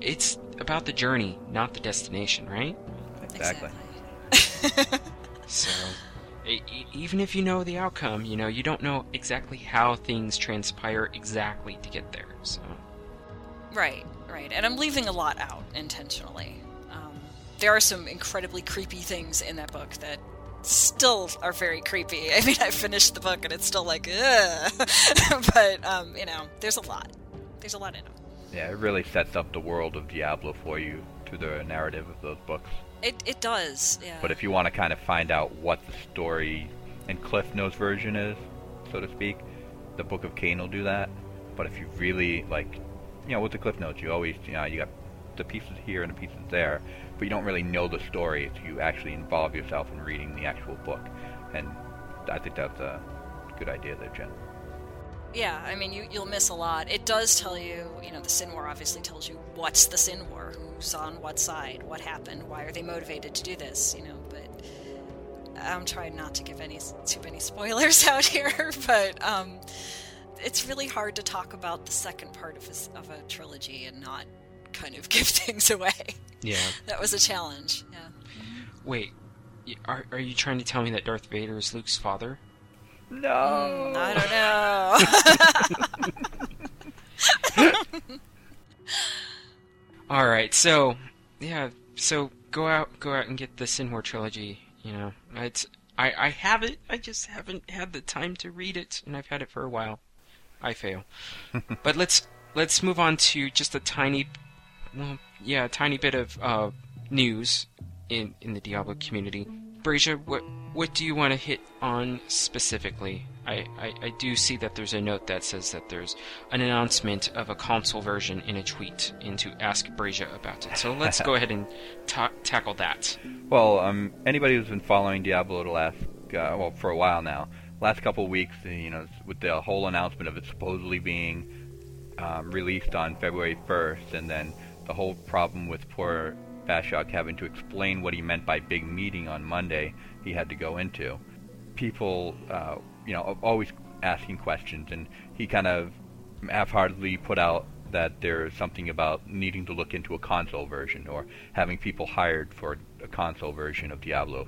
it's about the journey, not the destination, right? Exactly. exactly. so, even if you know the outcome, you know you don't know exactly how things transpire exactly to get there. So, right, right, and I'm leaving a lot out intentionally. Um, there are some incredibly creepy things in that book that still are very creepy. (laughs) I mean, I finished the book and it's still like, ugh. (laughs) but um, you know, there's a lot. There's a lot in them. Yeah, it really sets up the world of Diablo for you through the narrative of those books. It it does, yeah. But if you want to kind of find out what the story and Cliff Notes version is, so to speak, the Book of Cain will do that. But if you really like, you know, with the Cliff Notes, you always, you know, you got the pieces here and the pieces there but you don't really know the story if you actually involve yourself in reading the actual book. And I think that's a good idea there, Jen. Yeah, I mean, you, you'll miss a lot. It does tell you, you know, the Sin War obviously tells you what's the Sin War, who's on what side, what happened, why are they motivated to do this, you know, but I'm trying not to give any too many spoilers (laughs) out here, but um, it's really hard to talk about the second part of, his, of a trilogy and not kind of (laughs) give things away. Yeah. (laughs) that was a challenge. Yeah. Wait, are are you trying to tell me that Darth Vader is Luke's father? No. Mm, I don't know. (laughs) All right, so yeah, so go out, go out and get the Sin War trilogy. You know, it's I I have it. I just haven't had the time to read it, and I've had it for a while. I fail. but let's let's move on to just a tiny well, yeah, a tiny bit of uh, news in in the Diablo community. Brazia, what what do you want to hit on specifically? I, I, I, do see that there's a note that says that there's an announcement of a console version in a tweet and to ask Brazia about it. So (laughs) let's go ahead and ta- tackle that. Well, um, anybody who's been following Diablo the last, uh, well, for a while now, last couple of weeks, you know, with the whole announcement of it supposedly being um, released on February 1st, and then the whole problem with poor Bashiok having to explain what he meant by big meeting on Monday, he had to go into. People, uh, you know, always asking questions, and he kind of half-heartedly put out that there's something about needing to look into a console version or having people hired for a console version of Diablo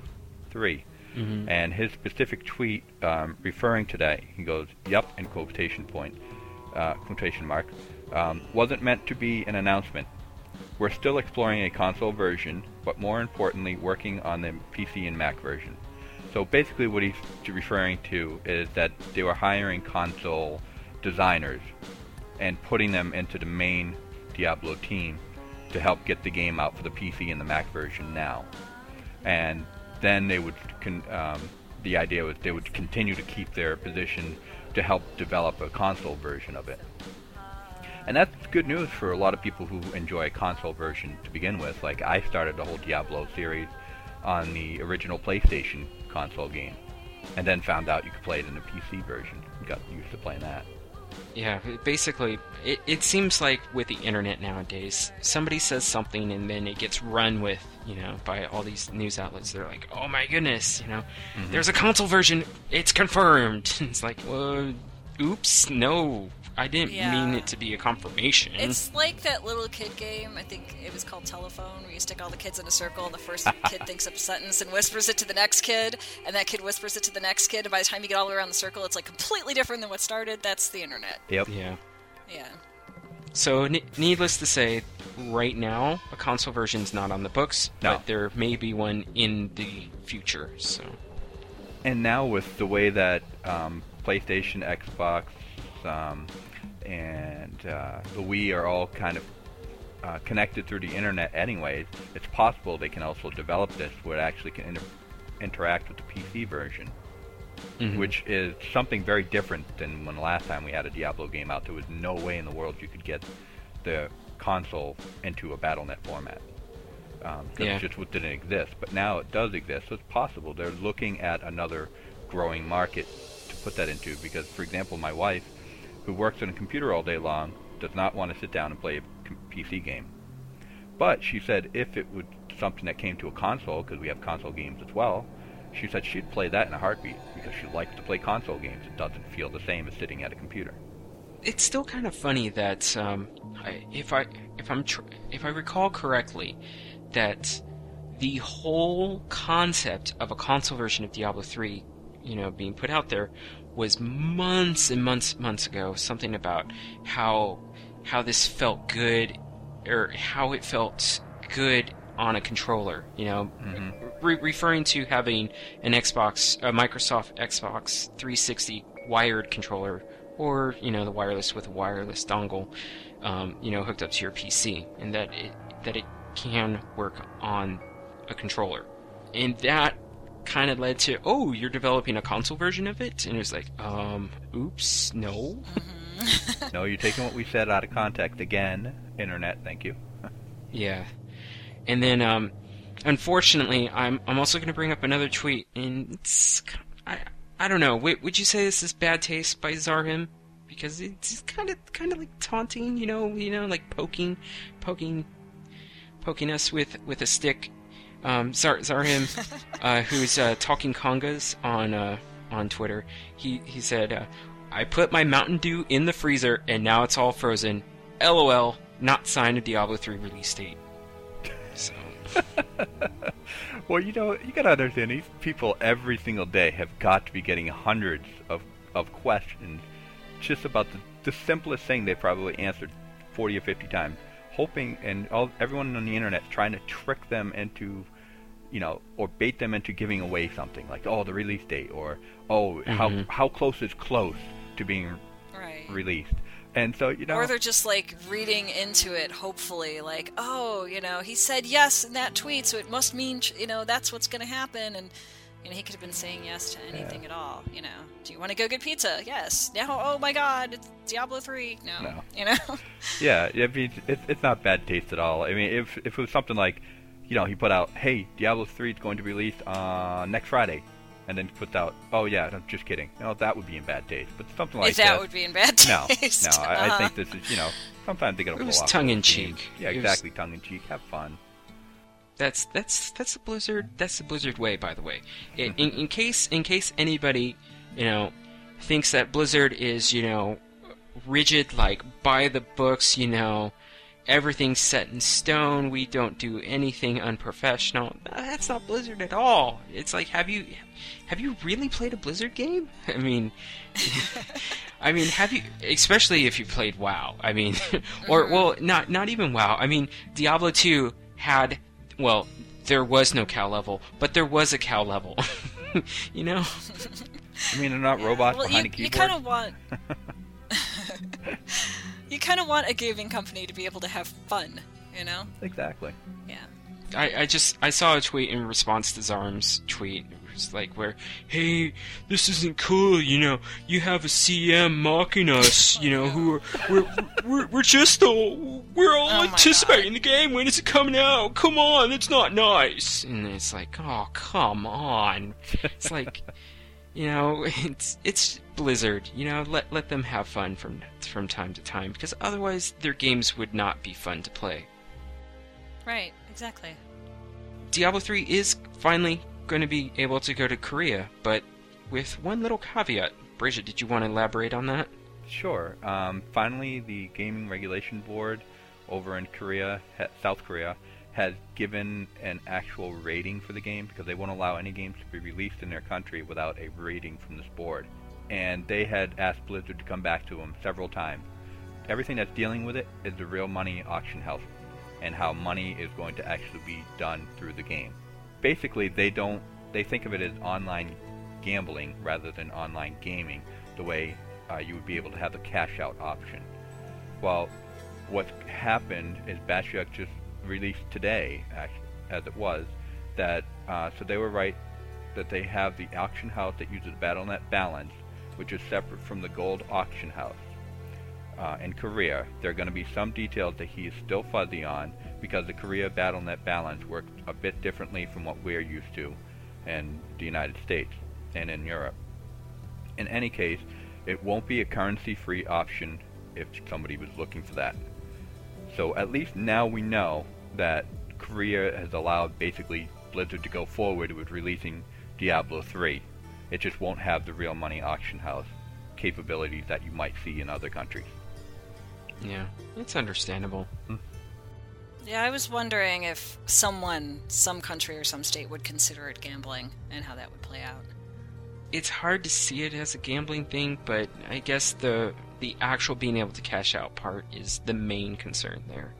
3. Mm-hmm. And his specific tweet um, referring to that, he goes, "Yep," in quotation point, uh, quotation mark, um, wasn't meant to be an announcement. We're still exploring a console version, but more importantly, working on the PC and Mac version. So basically, what he's referring to is that they were hiring console designers and putting them into the main Diablo team to help get the game out for the PC and the Mac version now. And then they would, con- um, the idea was they would continue to keep their position to help develop a console version of it. And that's good news for a lot of people who enjoy a console version to begin with. Like I started the whole Diablo series on the original PlayStation console game, and then found out you could play it in the PC version. Got used to playing that. Yeah, basically, it, it seems like with the internet nowadays, somebody says something and then it gets run with, you know, by all these news outlets. They're like, oh my goodness, you know, mm-hmm. there's a console version, it's confirmed. (laughs) it's like, well, oops, no, I didn't Yeah. mean it to be a confirmation. It's like that little kid game. I think it was called Telephone, where you stick all the kids in a circle, and the first (laughs) kid thinks up a sentence and whispers it to the next kid, and that kid whispers it to the next kid. And by the time you get all the way around the circle, it's like completely different than what started. That's the internet. Yep. yeah. Yeah. So, ne- needless to say, right now, a console version's not on the books, No. but there may be one in the future, so. And now with the way that um, PlayStation, Xbox, um, and uh, the Wii are all kind of uh, connected through the internet anyways, it's possible they can also develop this where it actually can inter- interact with the PC version, Mhm. which is something very different than when the last time we had a Diablo game out. There was no way in the world you could get the console into a BattleNet format. Um, 'cause Yeah. it just didn't exist. But now it does exist, so it's possible. They're looking at another growing market to put that into. Because, for example, my wife, who works on a computer all day long, does not want to sit down and play a PC game. But she said if it would something that came to a console, because we have console games as well, she said she'd play that in a heartbeat because she likes to play console games. It doesn't feel the same as sitting at a computer. it's still kind of funny that um, if I if I'm tr- if I recall correctly, that the whole concept of a console version of Diablo 3, you know, being put out there, was months and months months ago. Something about how how this felt good, or how it felt good on a controller. You know, re- referring to having an Xbox, a Microsoft Xbox 360 wired controller, or you know the wireless with a wireless dongle, um, you know, hooked up to your PC, and that it that it can work on a controller, and that kind of led to oh you're developing a console version of it and it was like um oops no no, you're taking what we said out of context again. Internet, thank you. (laughs) Yeah. And then, um, unfortunately, I'm I'm also going to bring up another tweet, and it's I I don't know. Would, would you say this is bad taste by Zarhym? Because it's kind of kind of like taunting, you know, you know, like poking, poking, poking us with with a stick. Um, Zar, Zarhym, (laughs) uh, who's uh, talking congas on uh, on Twitter, he he said, uh, "I put my Mountain Dew in the freezer, and now it's all frozen. LOL. Not signed a Diablo 3 release date." So. (laughs) Well, you know, you gotta understand, these people every single day have got to be getting hundreds of, of questions just about the, the simplest thing they probably answered 40 or 50 times, hoping, and all everyone on the internet trying to trick them into, you know, or bait them into giving away something, like, oh, the release date, or, oh, how, Mhm. how close is close to being Right. released. And so, you know, Or they're just like reading into it, hopefully, like, oh, you know, he said yes in that tweet, so it must mean, you know, that's what's going to happen. And, you know, he could have been saying yes to anything at all. You know, do you want to go get pizza? Yes. Now, oh my God, it's Diablo 3. No. No. You know? (laughs) Yeah, I mean, it's it's not bad taste at all. I mean, if if it was something like, you know, he put out, "Hey, Diablo 3 is going to be released uh, next Friday," and then puts out, "Oh yeah, I'm just kidding." You No, that would be in bad taste. But something like that this, would be in bad taste. no. I, I Uh-huh. think this is, you know, sometimes they get a little off tongue in cheek. Yeah, It was- exactly, tongue in cheek. Have fun. That's that's that's the Blizzard. That's the Blizzard way, by the way. In, in, in case in case anybody, you know, thinks that Blizzard is you know rigid, like by the books, you know, everything's set in stone. We don't do anything unprofessional. That's not Blizzard at all. It's like, have you have you really played a Blizzard game? (laughs) I mean. (laughs) I mean, have you, especially if you played WoW? I mean, (laughs) or mm-hmm. well, not not even WoW. I mean, Diablo 2 had, well, there was no cow level, but there was a cow level. you know, I mean, they're not robots well, behind you, a you kind of want you kind of want a gaming company to be able to have fun, you know? Exactly. Yeah. I, I just I saw a tweet in response to Zarm's tweet. It was like where, hey, this isn't cool. You know, you have a CM mocking us. (laughs) You know, who are we're we're, we're just all we're all Oh anticipating the game. When is it coming out? Come on, that's not nice. And it's like, oh, come on. It's like, (laughs) you know, it's it's Blizzard. You know, let let them have fun from from time to time because otherwise their games would not be fun to play. Right, exactly. Diablo 3 is finally going to be able to go to Korea, but with one little caveat. Bridget, did you want to elaborate on that? Sure. Um, finally, the Gaming Regulation Board over in Korea, South Korea, has given an actual rating for the game because they won't allow any games to be released in their country without a rating from this board. And they had asked Blizzard to come back to them several times. Everything that's dealing with it is the real money auction house and how money is going to actually be done through the game. Basically, they don't they think of it as online gambling rather than online gaming, the way uh, you would be able to have the cash out option. Well, what happened is Bashiok just released today, as it was, that uh, so they were right that they have the auction house that uses BattleNet Balance, which is separate from the Gold auction house. Uh, in Korea, there are going to be some details that he is still fuzzy on because the Korea BattleNet balance works a bit differently from what we're used to in the United States and in Europe. In any case, it won't be a currency-free option if somebody was looking for that. So at least now we know that Korea has allowed basically Blizzard to go forward with releasing Diablo 3. It just won't have the real money auction house capabilities that you might see in other countries. Yeah, it's understandable. Hmm. Yeah, I was wondering if someone, some country or some state would consider it gambling and how that would play out. It's hard to see it as a gambling thing, but I guess the the actual being able to cash out part is the main concern there.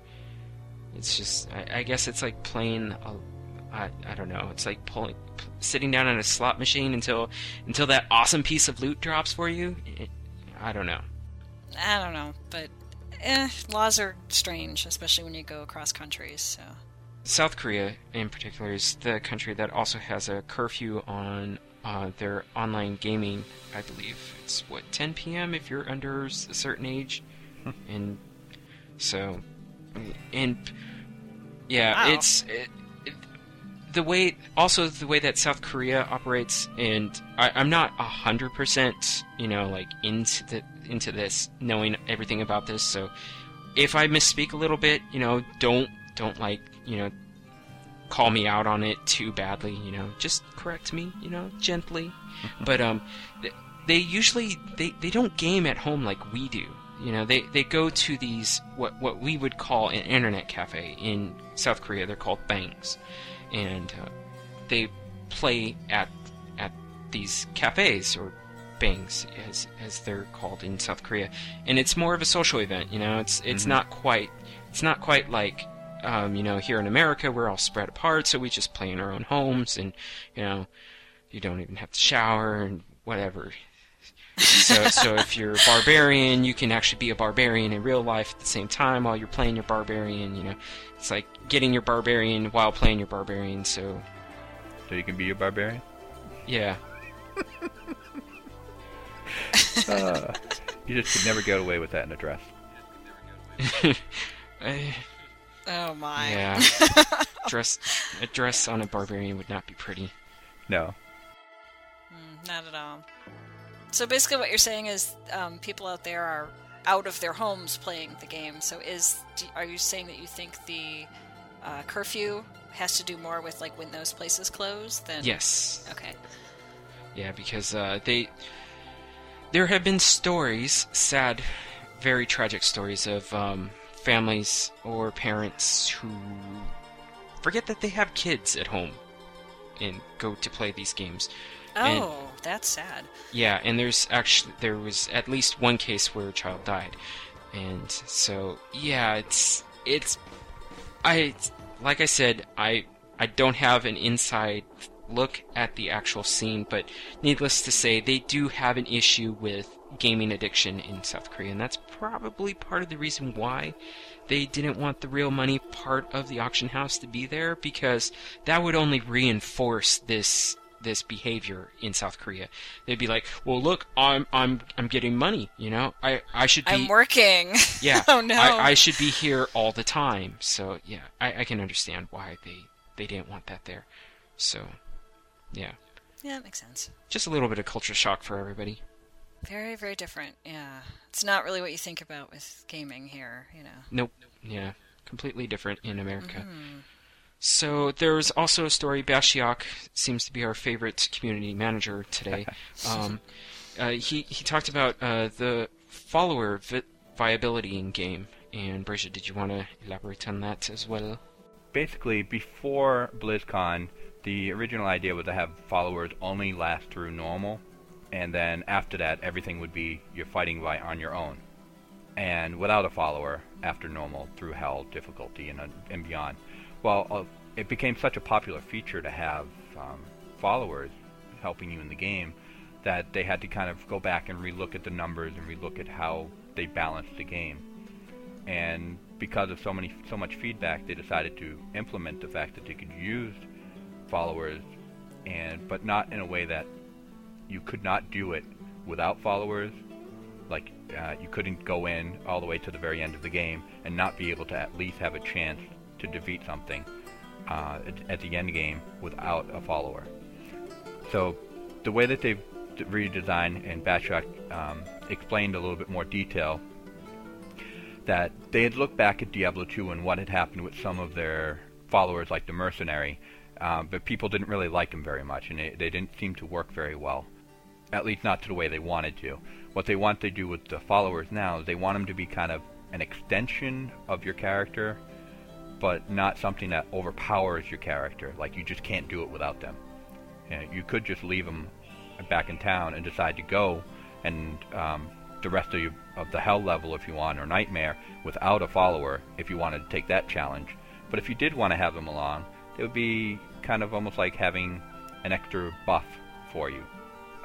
It's just, I, I guess it's like playing a, I, I don't know. It's like pulling, p- sitting down on a slot machine until until that awesome piece of loot drops for you. It, I don't know. I don't know, but eh, laws are strange, especially when you go across countries. So South Korea, in particular, is the country that also has a curfew on uh, their online gaming. I believe it's what 10 p.m. if you're under a certain age, (laughs) and so, and yeah, Wow. it's it, it, the way. Also, the way that South Korea operates, and I, I'm not a hundred percent, you know, like into the into this, knowing everything about this. So, if I misspeak a little bit, you know, don't don't like you know call me out on it too badly. You know, just correct me, you know, gently. (laughs) but um, th- they usually they they don't game at home like we do. You know, they they go to these what what we would call an internet cafe in South Korea. They're called bangs, and uh, they play at at these cafes or bangs as as they're called in South Korea, and it's more of a social event. You know, it's it's not quite it's not quite like um, you know here in America we're all spread apart, so we just play in our own homes, and you know you don't even have to shower and whatever. So, so if you're a barbarian, you can actually be a barbarian in real life at the same time while you're playing your barbarian. You know, it's like getting your barbarian while playing your barbarian. So, So you can be your barbarian? yeah, Uh, you just could never get away with that in a dress. (laughs) Oh my, yeah. (laughs) dress a dress on a barbarian would not be pretty. No. not at all. So basically, what you're saying is um, people out there are out of their homes playing the game. So is are you saying that you think the uh, curfew has to do more with like when those places close than? Yes. Okay. Yeah, because uh, they there have been stories, sad, very tragic stories of um, families or parents who forget that they have kids at home and go to play these games. And- Oh, that's sad. Yeah, and there's actually there was at least one case where a child died, and so yeah, it's it's I like I said I I don't have an inside look at the actual scene, but needless to say, they do have an issue with gaming addiction in South Korea, and that's probably part of the reason why they didn't want the real money part of the auction house to be there because that would only reinforce this this behavior in South Korea. They'd be like, "Well, look, I'm I'm I'm getting money. You know, I I should be I'm working. (laughs) yeah. oh no. I, I should be here all the time. So yeah, I, I can understand why they they didn't want that there. So yeah, Yeah, that makes sense. just a little bit of culture shock for everybody. Very, very different. Yeah, it's not really what you think about with gaming here. You know. Nope. Yeah, completely different in America. Mm-hmm. So there's also a story. Bashiok seems to be our favorite community manager today. (laughs) um, uh, he he talked about uh, the follower vi- viability in game. And Bridget, did you want to elaborate on that as well? Basically, before BlizzCon, the original idea was to have followers only last through normal, and then after that, everything would be you're fighting by on your own, and without a follower after normal through hell difficulty and uh, and beyond. Well, uh, it became such a popular feature to have um, followers helping you in the game that they had to kind of go back and relook at the numbers and relook at how they balanced the game. And because of so many so much feedback they decided to implement the fact that they could use followers and but not in a way that you could not do it without followers. Like uh, you couldn't go in all the way to the very end of the game and not be able to at least have a chance to defeat something uh, at, the end game without a follower so the way that they've redesigned and Bashiok um, explained a little bit more detail that they had looked back at Diablo 2 and what had happened with some of their followers, like the mercenary, um, but people didn't really like them very much, and they, they didn't seem to work very well. At least not to the way they wanted to. What they want to do with the followers now is they want them to be kind of an extension of your character, but not something that overpowers your character. Like you just can't do it without them. You, know, you could just leave them back in town and decide to go and um, the rest of, of the hell level if you want or nightmare without a follower if you wanted to take that challenge but if you did want to have them along it would be kind of almost like having an extra buff for you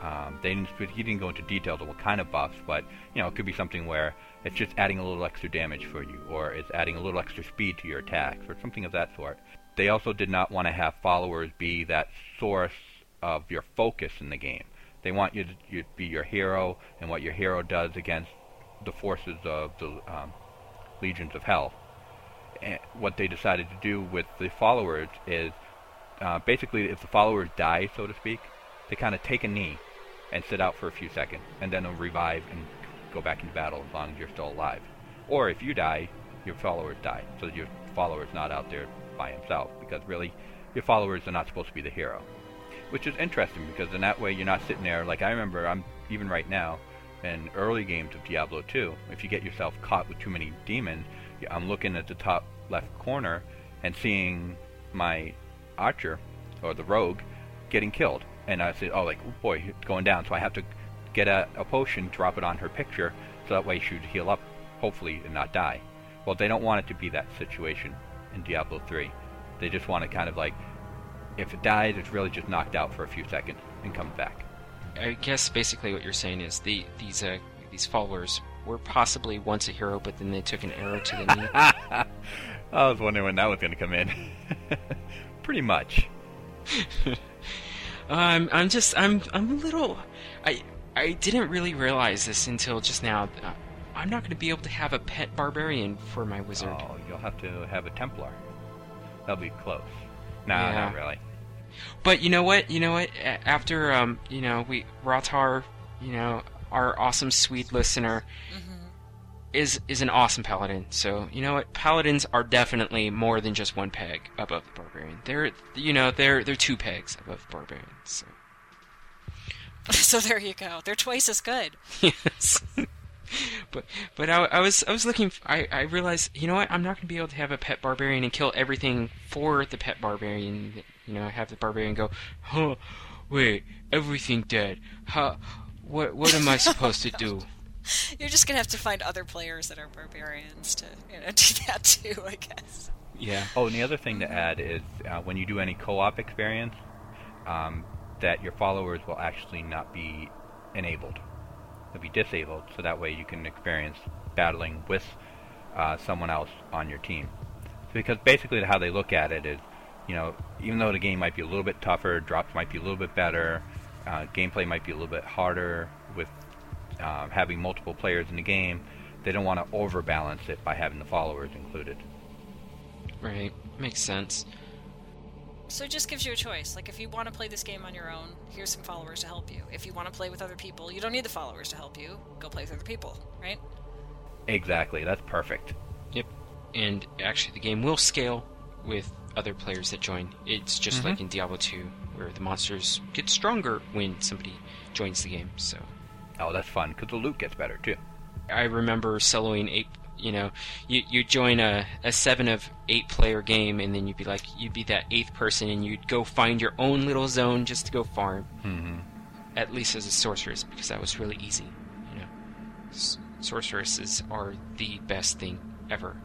um, they didn't, he didn't go into details of what kind of buffs but you know it could be something where it's just adding a little extra damage for you or it's adding a little extra speed to your attacks or something of that sort they also did not want to have followers be that source of your focus in the game they want you to, you to be your hero and what your hero does against the forces of the um, legions of hell. And what they decided to do with the followers is uh, basically, if the followers die, so to speak, they kind of take a knee and sit out for a few seconds, and then they'll revive and go back into battle as long as you're still alive. Or if you die, your followers die, so your follower's not out there by himself, because really, your followers are not supposed to be the hero which is interesting because in that way you're not sitting there like I remember I'm even right now in early games of Diablo 2 if you get yourself caught with too many demons I'm looking at the top left corner and seeing my archer or the rogue getting killed and I say oh like oh boy it's going down so I have to get a, a potion drop it on her picture so that way she would heal up hopefully and not die well they don't want it to be that situation in Diablo 3 they just want to kind of like if it dies, it's really just knocked out for a few seconds and comes back. I guess basically what you're saying is the these uh, these followers were possibly once a hero, but then they took an arrow to the knee. (laughs) I was wondering when that was going to come in. (laughs) Pretty much. (laughs) um, I'm just I'm I'm a little I I didn't really realize this until just now. Uh, I'm not going to be able to have a pet barbarian for my wizard. Oh, you'll have to have a Templar. That'll be close. Nah, Yeah. not really. But you know what? You know what? After um, you know, we Rotar, you know, our awesome Swede listener is is an awesome paladin. So you know what? Paladins are definitely more than just one peg above the barbarian. They're you know they're they're two pegs above the barbarian. So (laughs) so there you go. They're twice as good. (laughs) yes. (laughs) but but I, I was I was looking. I I realized you know what? I'm not going to be able to have a pet barbarian and kill everything for the pet barbarian. You know, have the barbarian go, huh? Wait, everything dead. How? What what am I supposed to do? You're just gonna have to find other players that are barbarians to you know do that too. I guess. Yeah. Oh, and the other thing to add is uh, when you do any co-op experience, um, that your followers will actually not be enabled; they'll be disabled, so that way you can experience battling with uh, someone else on your team. Because basically, how they look at it is, you know, even though the game might be a little bit tougher, drops might be a little bit better, uh, gameplay might be a little bit harder with uh, having multiple players in the game, they don't want to overbalance it by having the followers included. Right. Makes sense. So it just gives you a choice. Like if you want to play this game on your own, here's some followers to help you. If you want to play with other people, you don't need the followers to help you. Go play with other people, right? Exactly, that's perfect. Yep. And actually, the game will scale with other players that join. It's just like mm-hmm. in Diablo 2, where the monsters get stronger when somebody joins the game. So Oh, that's fun because the loot gets better too. I remember soloing eight. You know, you you join a, a seven of eight player game, and then you'd be like you'd be that eighth person, and you'd go find your own little zone just to go farm. hmm At least as a sorceress, because that was really easy. You know, S- sorceresses are the best thing ever.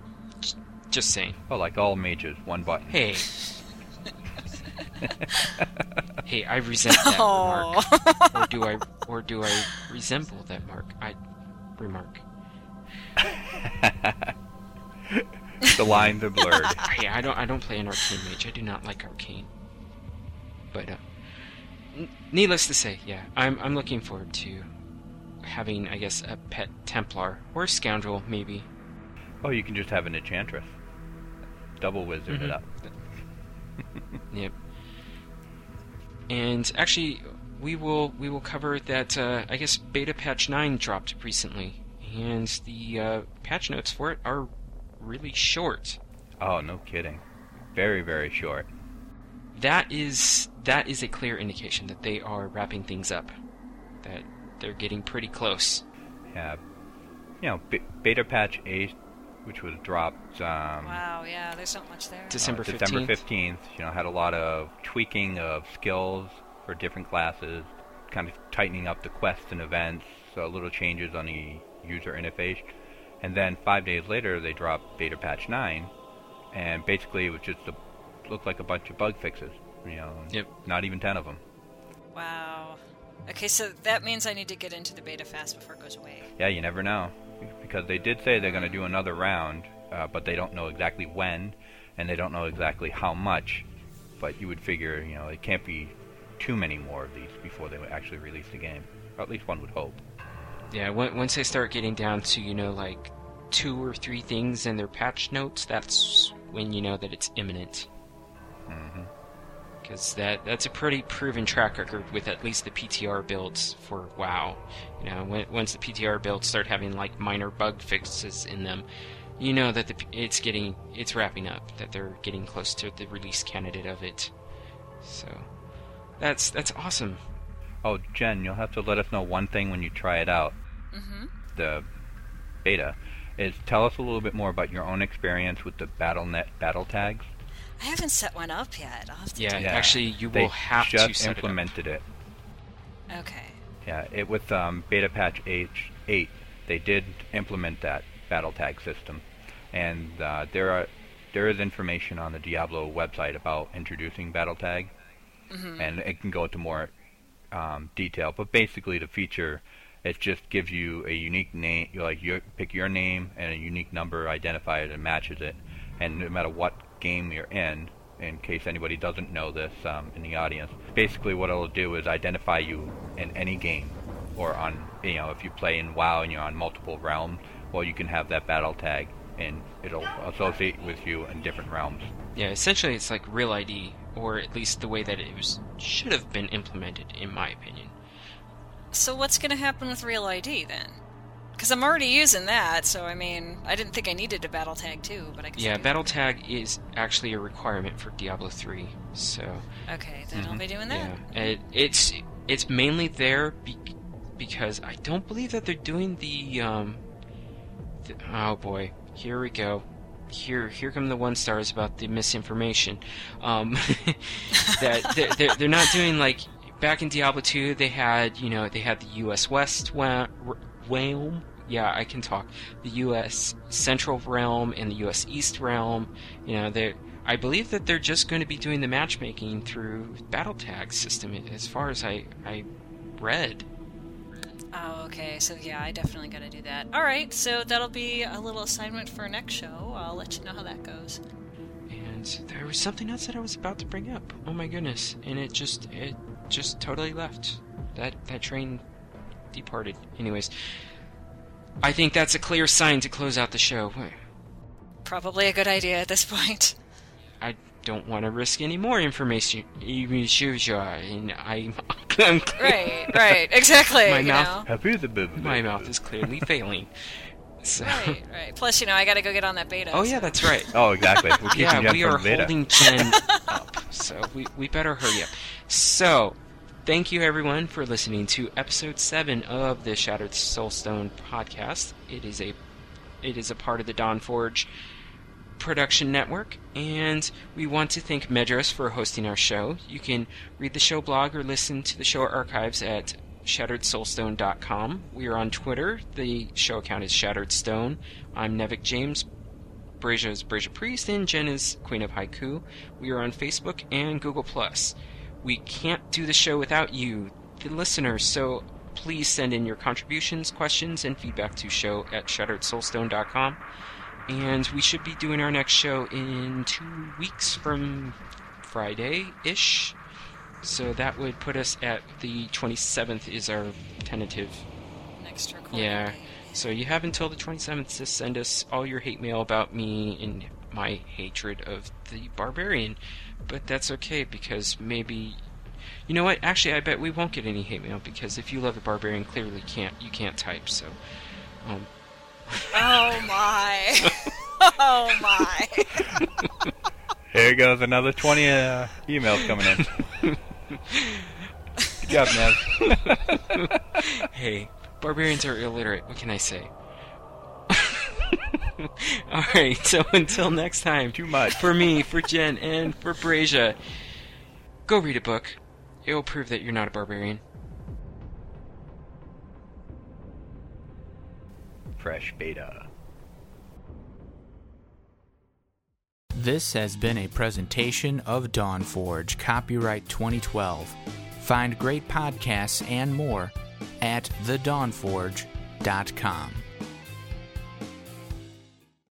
J- Just saying. Oh, like all mages, one button. Hey. (laughs) hey, I resent that Oh. remark. Or do I or do I resemble that mark? I remark. (laughs) the lines are blurred. (laughs) Hey, I don't I don't play an arcane mage. I do not like arcane. But uh, n- needless to say, yeah, I'm I'm looking forward to having I guess a pet Templar or a scoundrel maybe. Oh, you can just have an enchantress. Double wizard it Mhm. up. (laughs) Yep. And actually, we will we will cover that. Uh, I guess beta patch nine dropped recently, and the uh, patch notes for it are really short. Oh, no kidding. Very, very short. That is that is a clear indication that they are wrapping things up. That they're getting pretty close. Yeah. You know, be- beta patch 8, which was dropped um, Wow, yeah, there's not much there. December uh, December 15th. 15th, you know, had a lot of tweaking of skills for different classes, kind of tightening up the quests and events, so little changes on the user interface. And then five days later, they dropped beta patch 9, and basically it was just a, looked like a bunch of bug fixes. You know, Yep. not even 10 of them. Wow. Okay, so that means I need to get into the beta fast before it goes away. Yeah, you never know. Because they did say they're going to do another round, uh, but they don't know exactly when, and they don't know exactly how much. But you would figure, you know, it can't be too many more of these before they would actually release the game. Or at least one would hope. Yeah, once they start getting down to you know like two or three things in their patch notes, that's when you know that it's imminent. Mm-hmm. because that that's a pretty proven track record with at least the PTR builds for WoW. You know, when, once the PTR builds start having like minor bug fixes in them, you know that the, it's getting it's wrapping up. That they're getting close to the release candidate of it. So that's that's awesome. Oh, Jen, you'll have to let us know one thing when you try it out. Mm-hmm. The beta is tell us a little bit more about your own experience with the BattleNet battle tags. I haven't set one up yet. I'll have to Yeah, do actually, you they will have just to set it up. implemented it. Okay. Yeah, it with um, beta patch H eight, they did implement that battle tag system, and uh, there are there is information on the Diablo website about introducing battle tag, and it can go into more um, detail. But basically, the feature it just gives you a unique name, you like you pick your name and a unique number identifier and matches it, and no matter what game you're in, in case anybody doesn't know this um, in the audience, basically what it'll do is identify you in any game, or on you know if you play in WoW and you're on multiple realms, well you can have that battle tag, and it'll associate with you in different realms. Yeah, essentially it's like real ID or at least the way that it was should have been implemented, in my opinion. So what's going to happen with Real ID then? Because I'm already using that, so I mean, I didn't think I needed a battle tag too, but I guess Yeah, do. battle tag is actually a requirement for Diablo 3, so Okay, then I'll be doing that. yeah, it, it's it's mainly there be- because I don't believe that they're doing the um. The, oh boy, here we go. Here, here come the one stars about the misinformation. Um, (laughs) that they're, they're, they're not doing like back in Diablo 2. They had you know they had the U.S. West realm. Yeah, I can talk. The U.S. Central realm and the U.S. East realm. You know they. I believe that they're just going to be doing the matchmaking through battle tag system, as far as I I read. Oh, okay. So yeah, I definitely got to do that. All right, so that'll be a little assignment for next show. I'll let you know how that goes. And there was something else that I was about to bring up. Oh my goodness! And it just it just totally left. That that train departed. Anyways, I think that's a clear sign to close out the show. Probably a good idea at this point. I don't want to risk any more information. Even and I, (laughs) I'm Right, right, exactly. My you mouth- know. my mouth is clearly (laughs) failing. So. Right, right. Plus, you know, I got to go get on that beta. Oh yeah, that's right. Oh, exactly. We're yeah, we are beta. holding Jen (laughs) up, so we we better hurry up. So, thank you everyone for listening to episode seven of the Shattered Soulstone podcast. It is a it is a part of the Dawn Forge production network, and we want to thank Medros for hosting our show. You can read the show blog or listen to the show archives at shatteredsoulstone.com. We are on Twitter. The show account is Shattered Stone. I'm Nevik James. Brasia is Brasia Priest, and Jen is Queen of Haiku. We are on Facebook and Google Plus. We can't do the show without you, the listeners, so please send in your contributions, questions, and feedback to show at shatteredsoulstone.com. And we should be doing our next show in two weeks from Friday ish. So that would put us at the 27th, is our tentative. Next recording. Yeah. So you have until the 27th to send us all your hate mail about me and my hatred of the barbarian. But that's okay because maybe. You know what? Actually, I bet we won't get any hate mail because if you love the barbarian, clearly can't you can't type. So, um, Oh my. (laughs) oh my. Here goes another 20 uh, emails coming in. (laughs) Good job, Nev. (laughs) hey, barbarians are illiterate. What can I say? (laughs) All right. So until next time, Too much. for me, for Jen, and for Brasia, go read a book. It will prove that you're not a barbarian. Fresh beta. This has been a presentation of Dawnforge, copyright 2012. Find great podcasts and more at thedawnforge.com.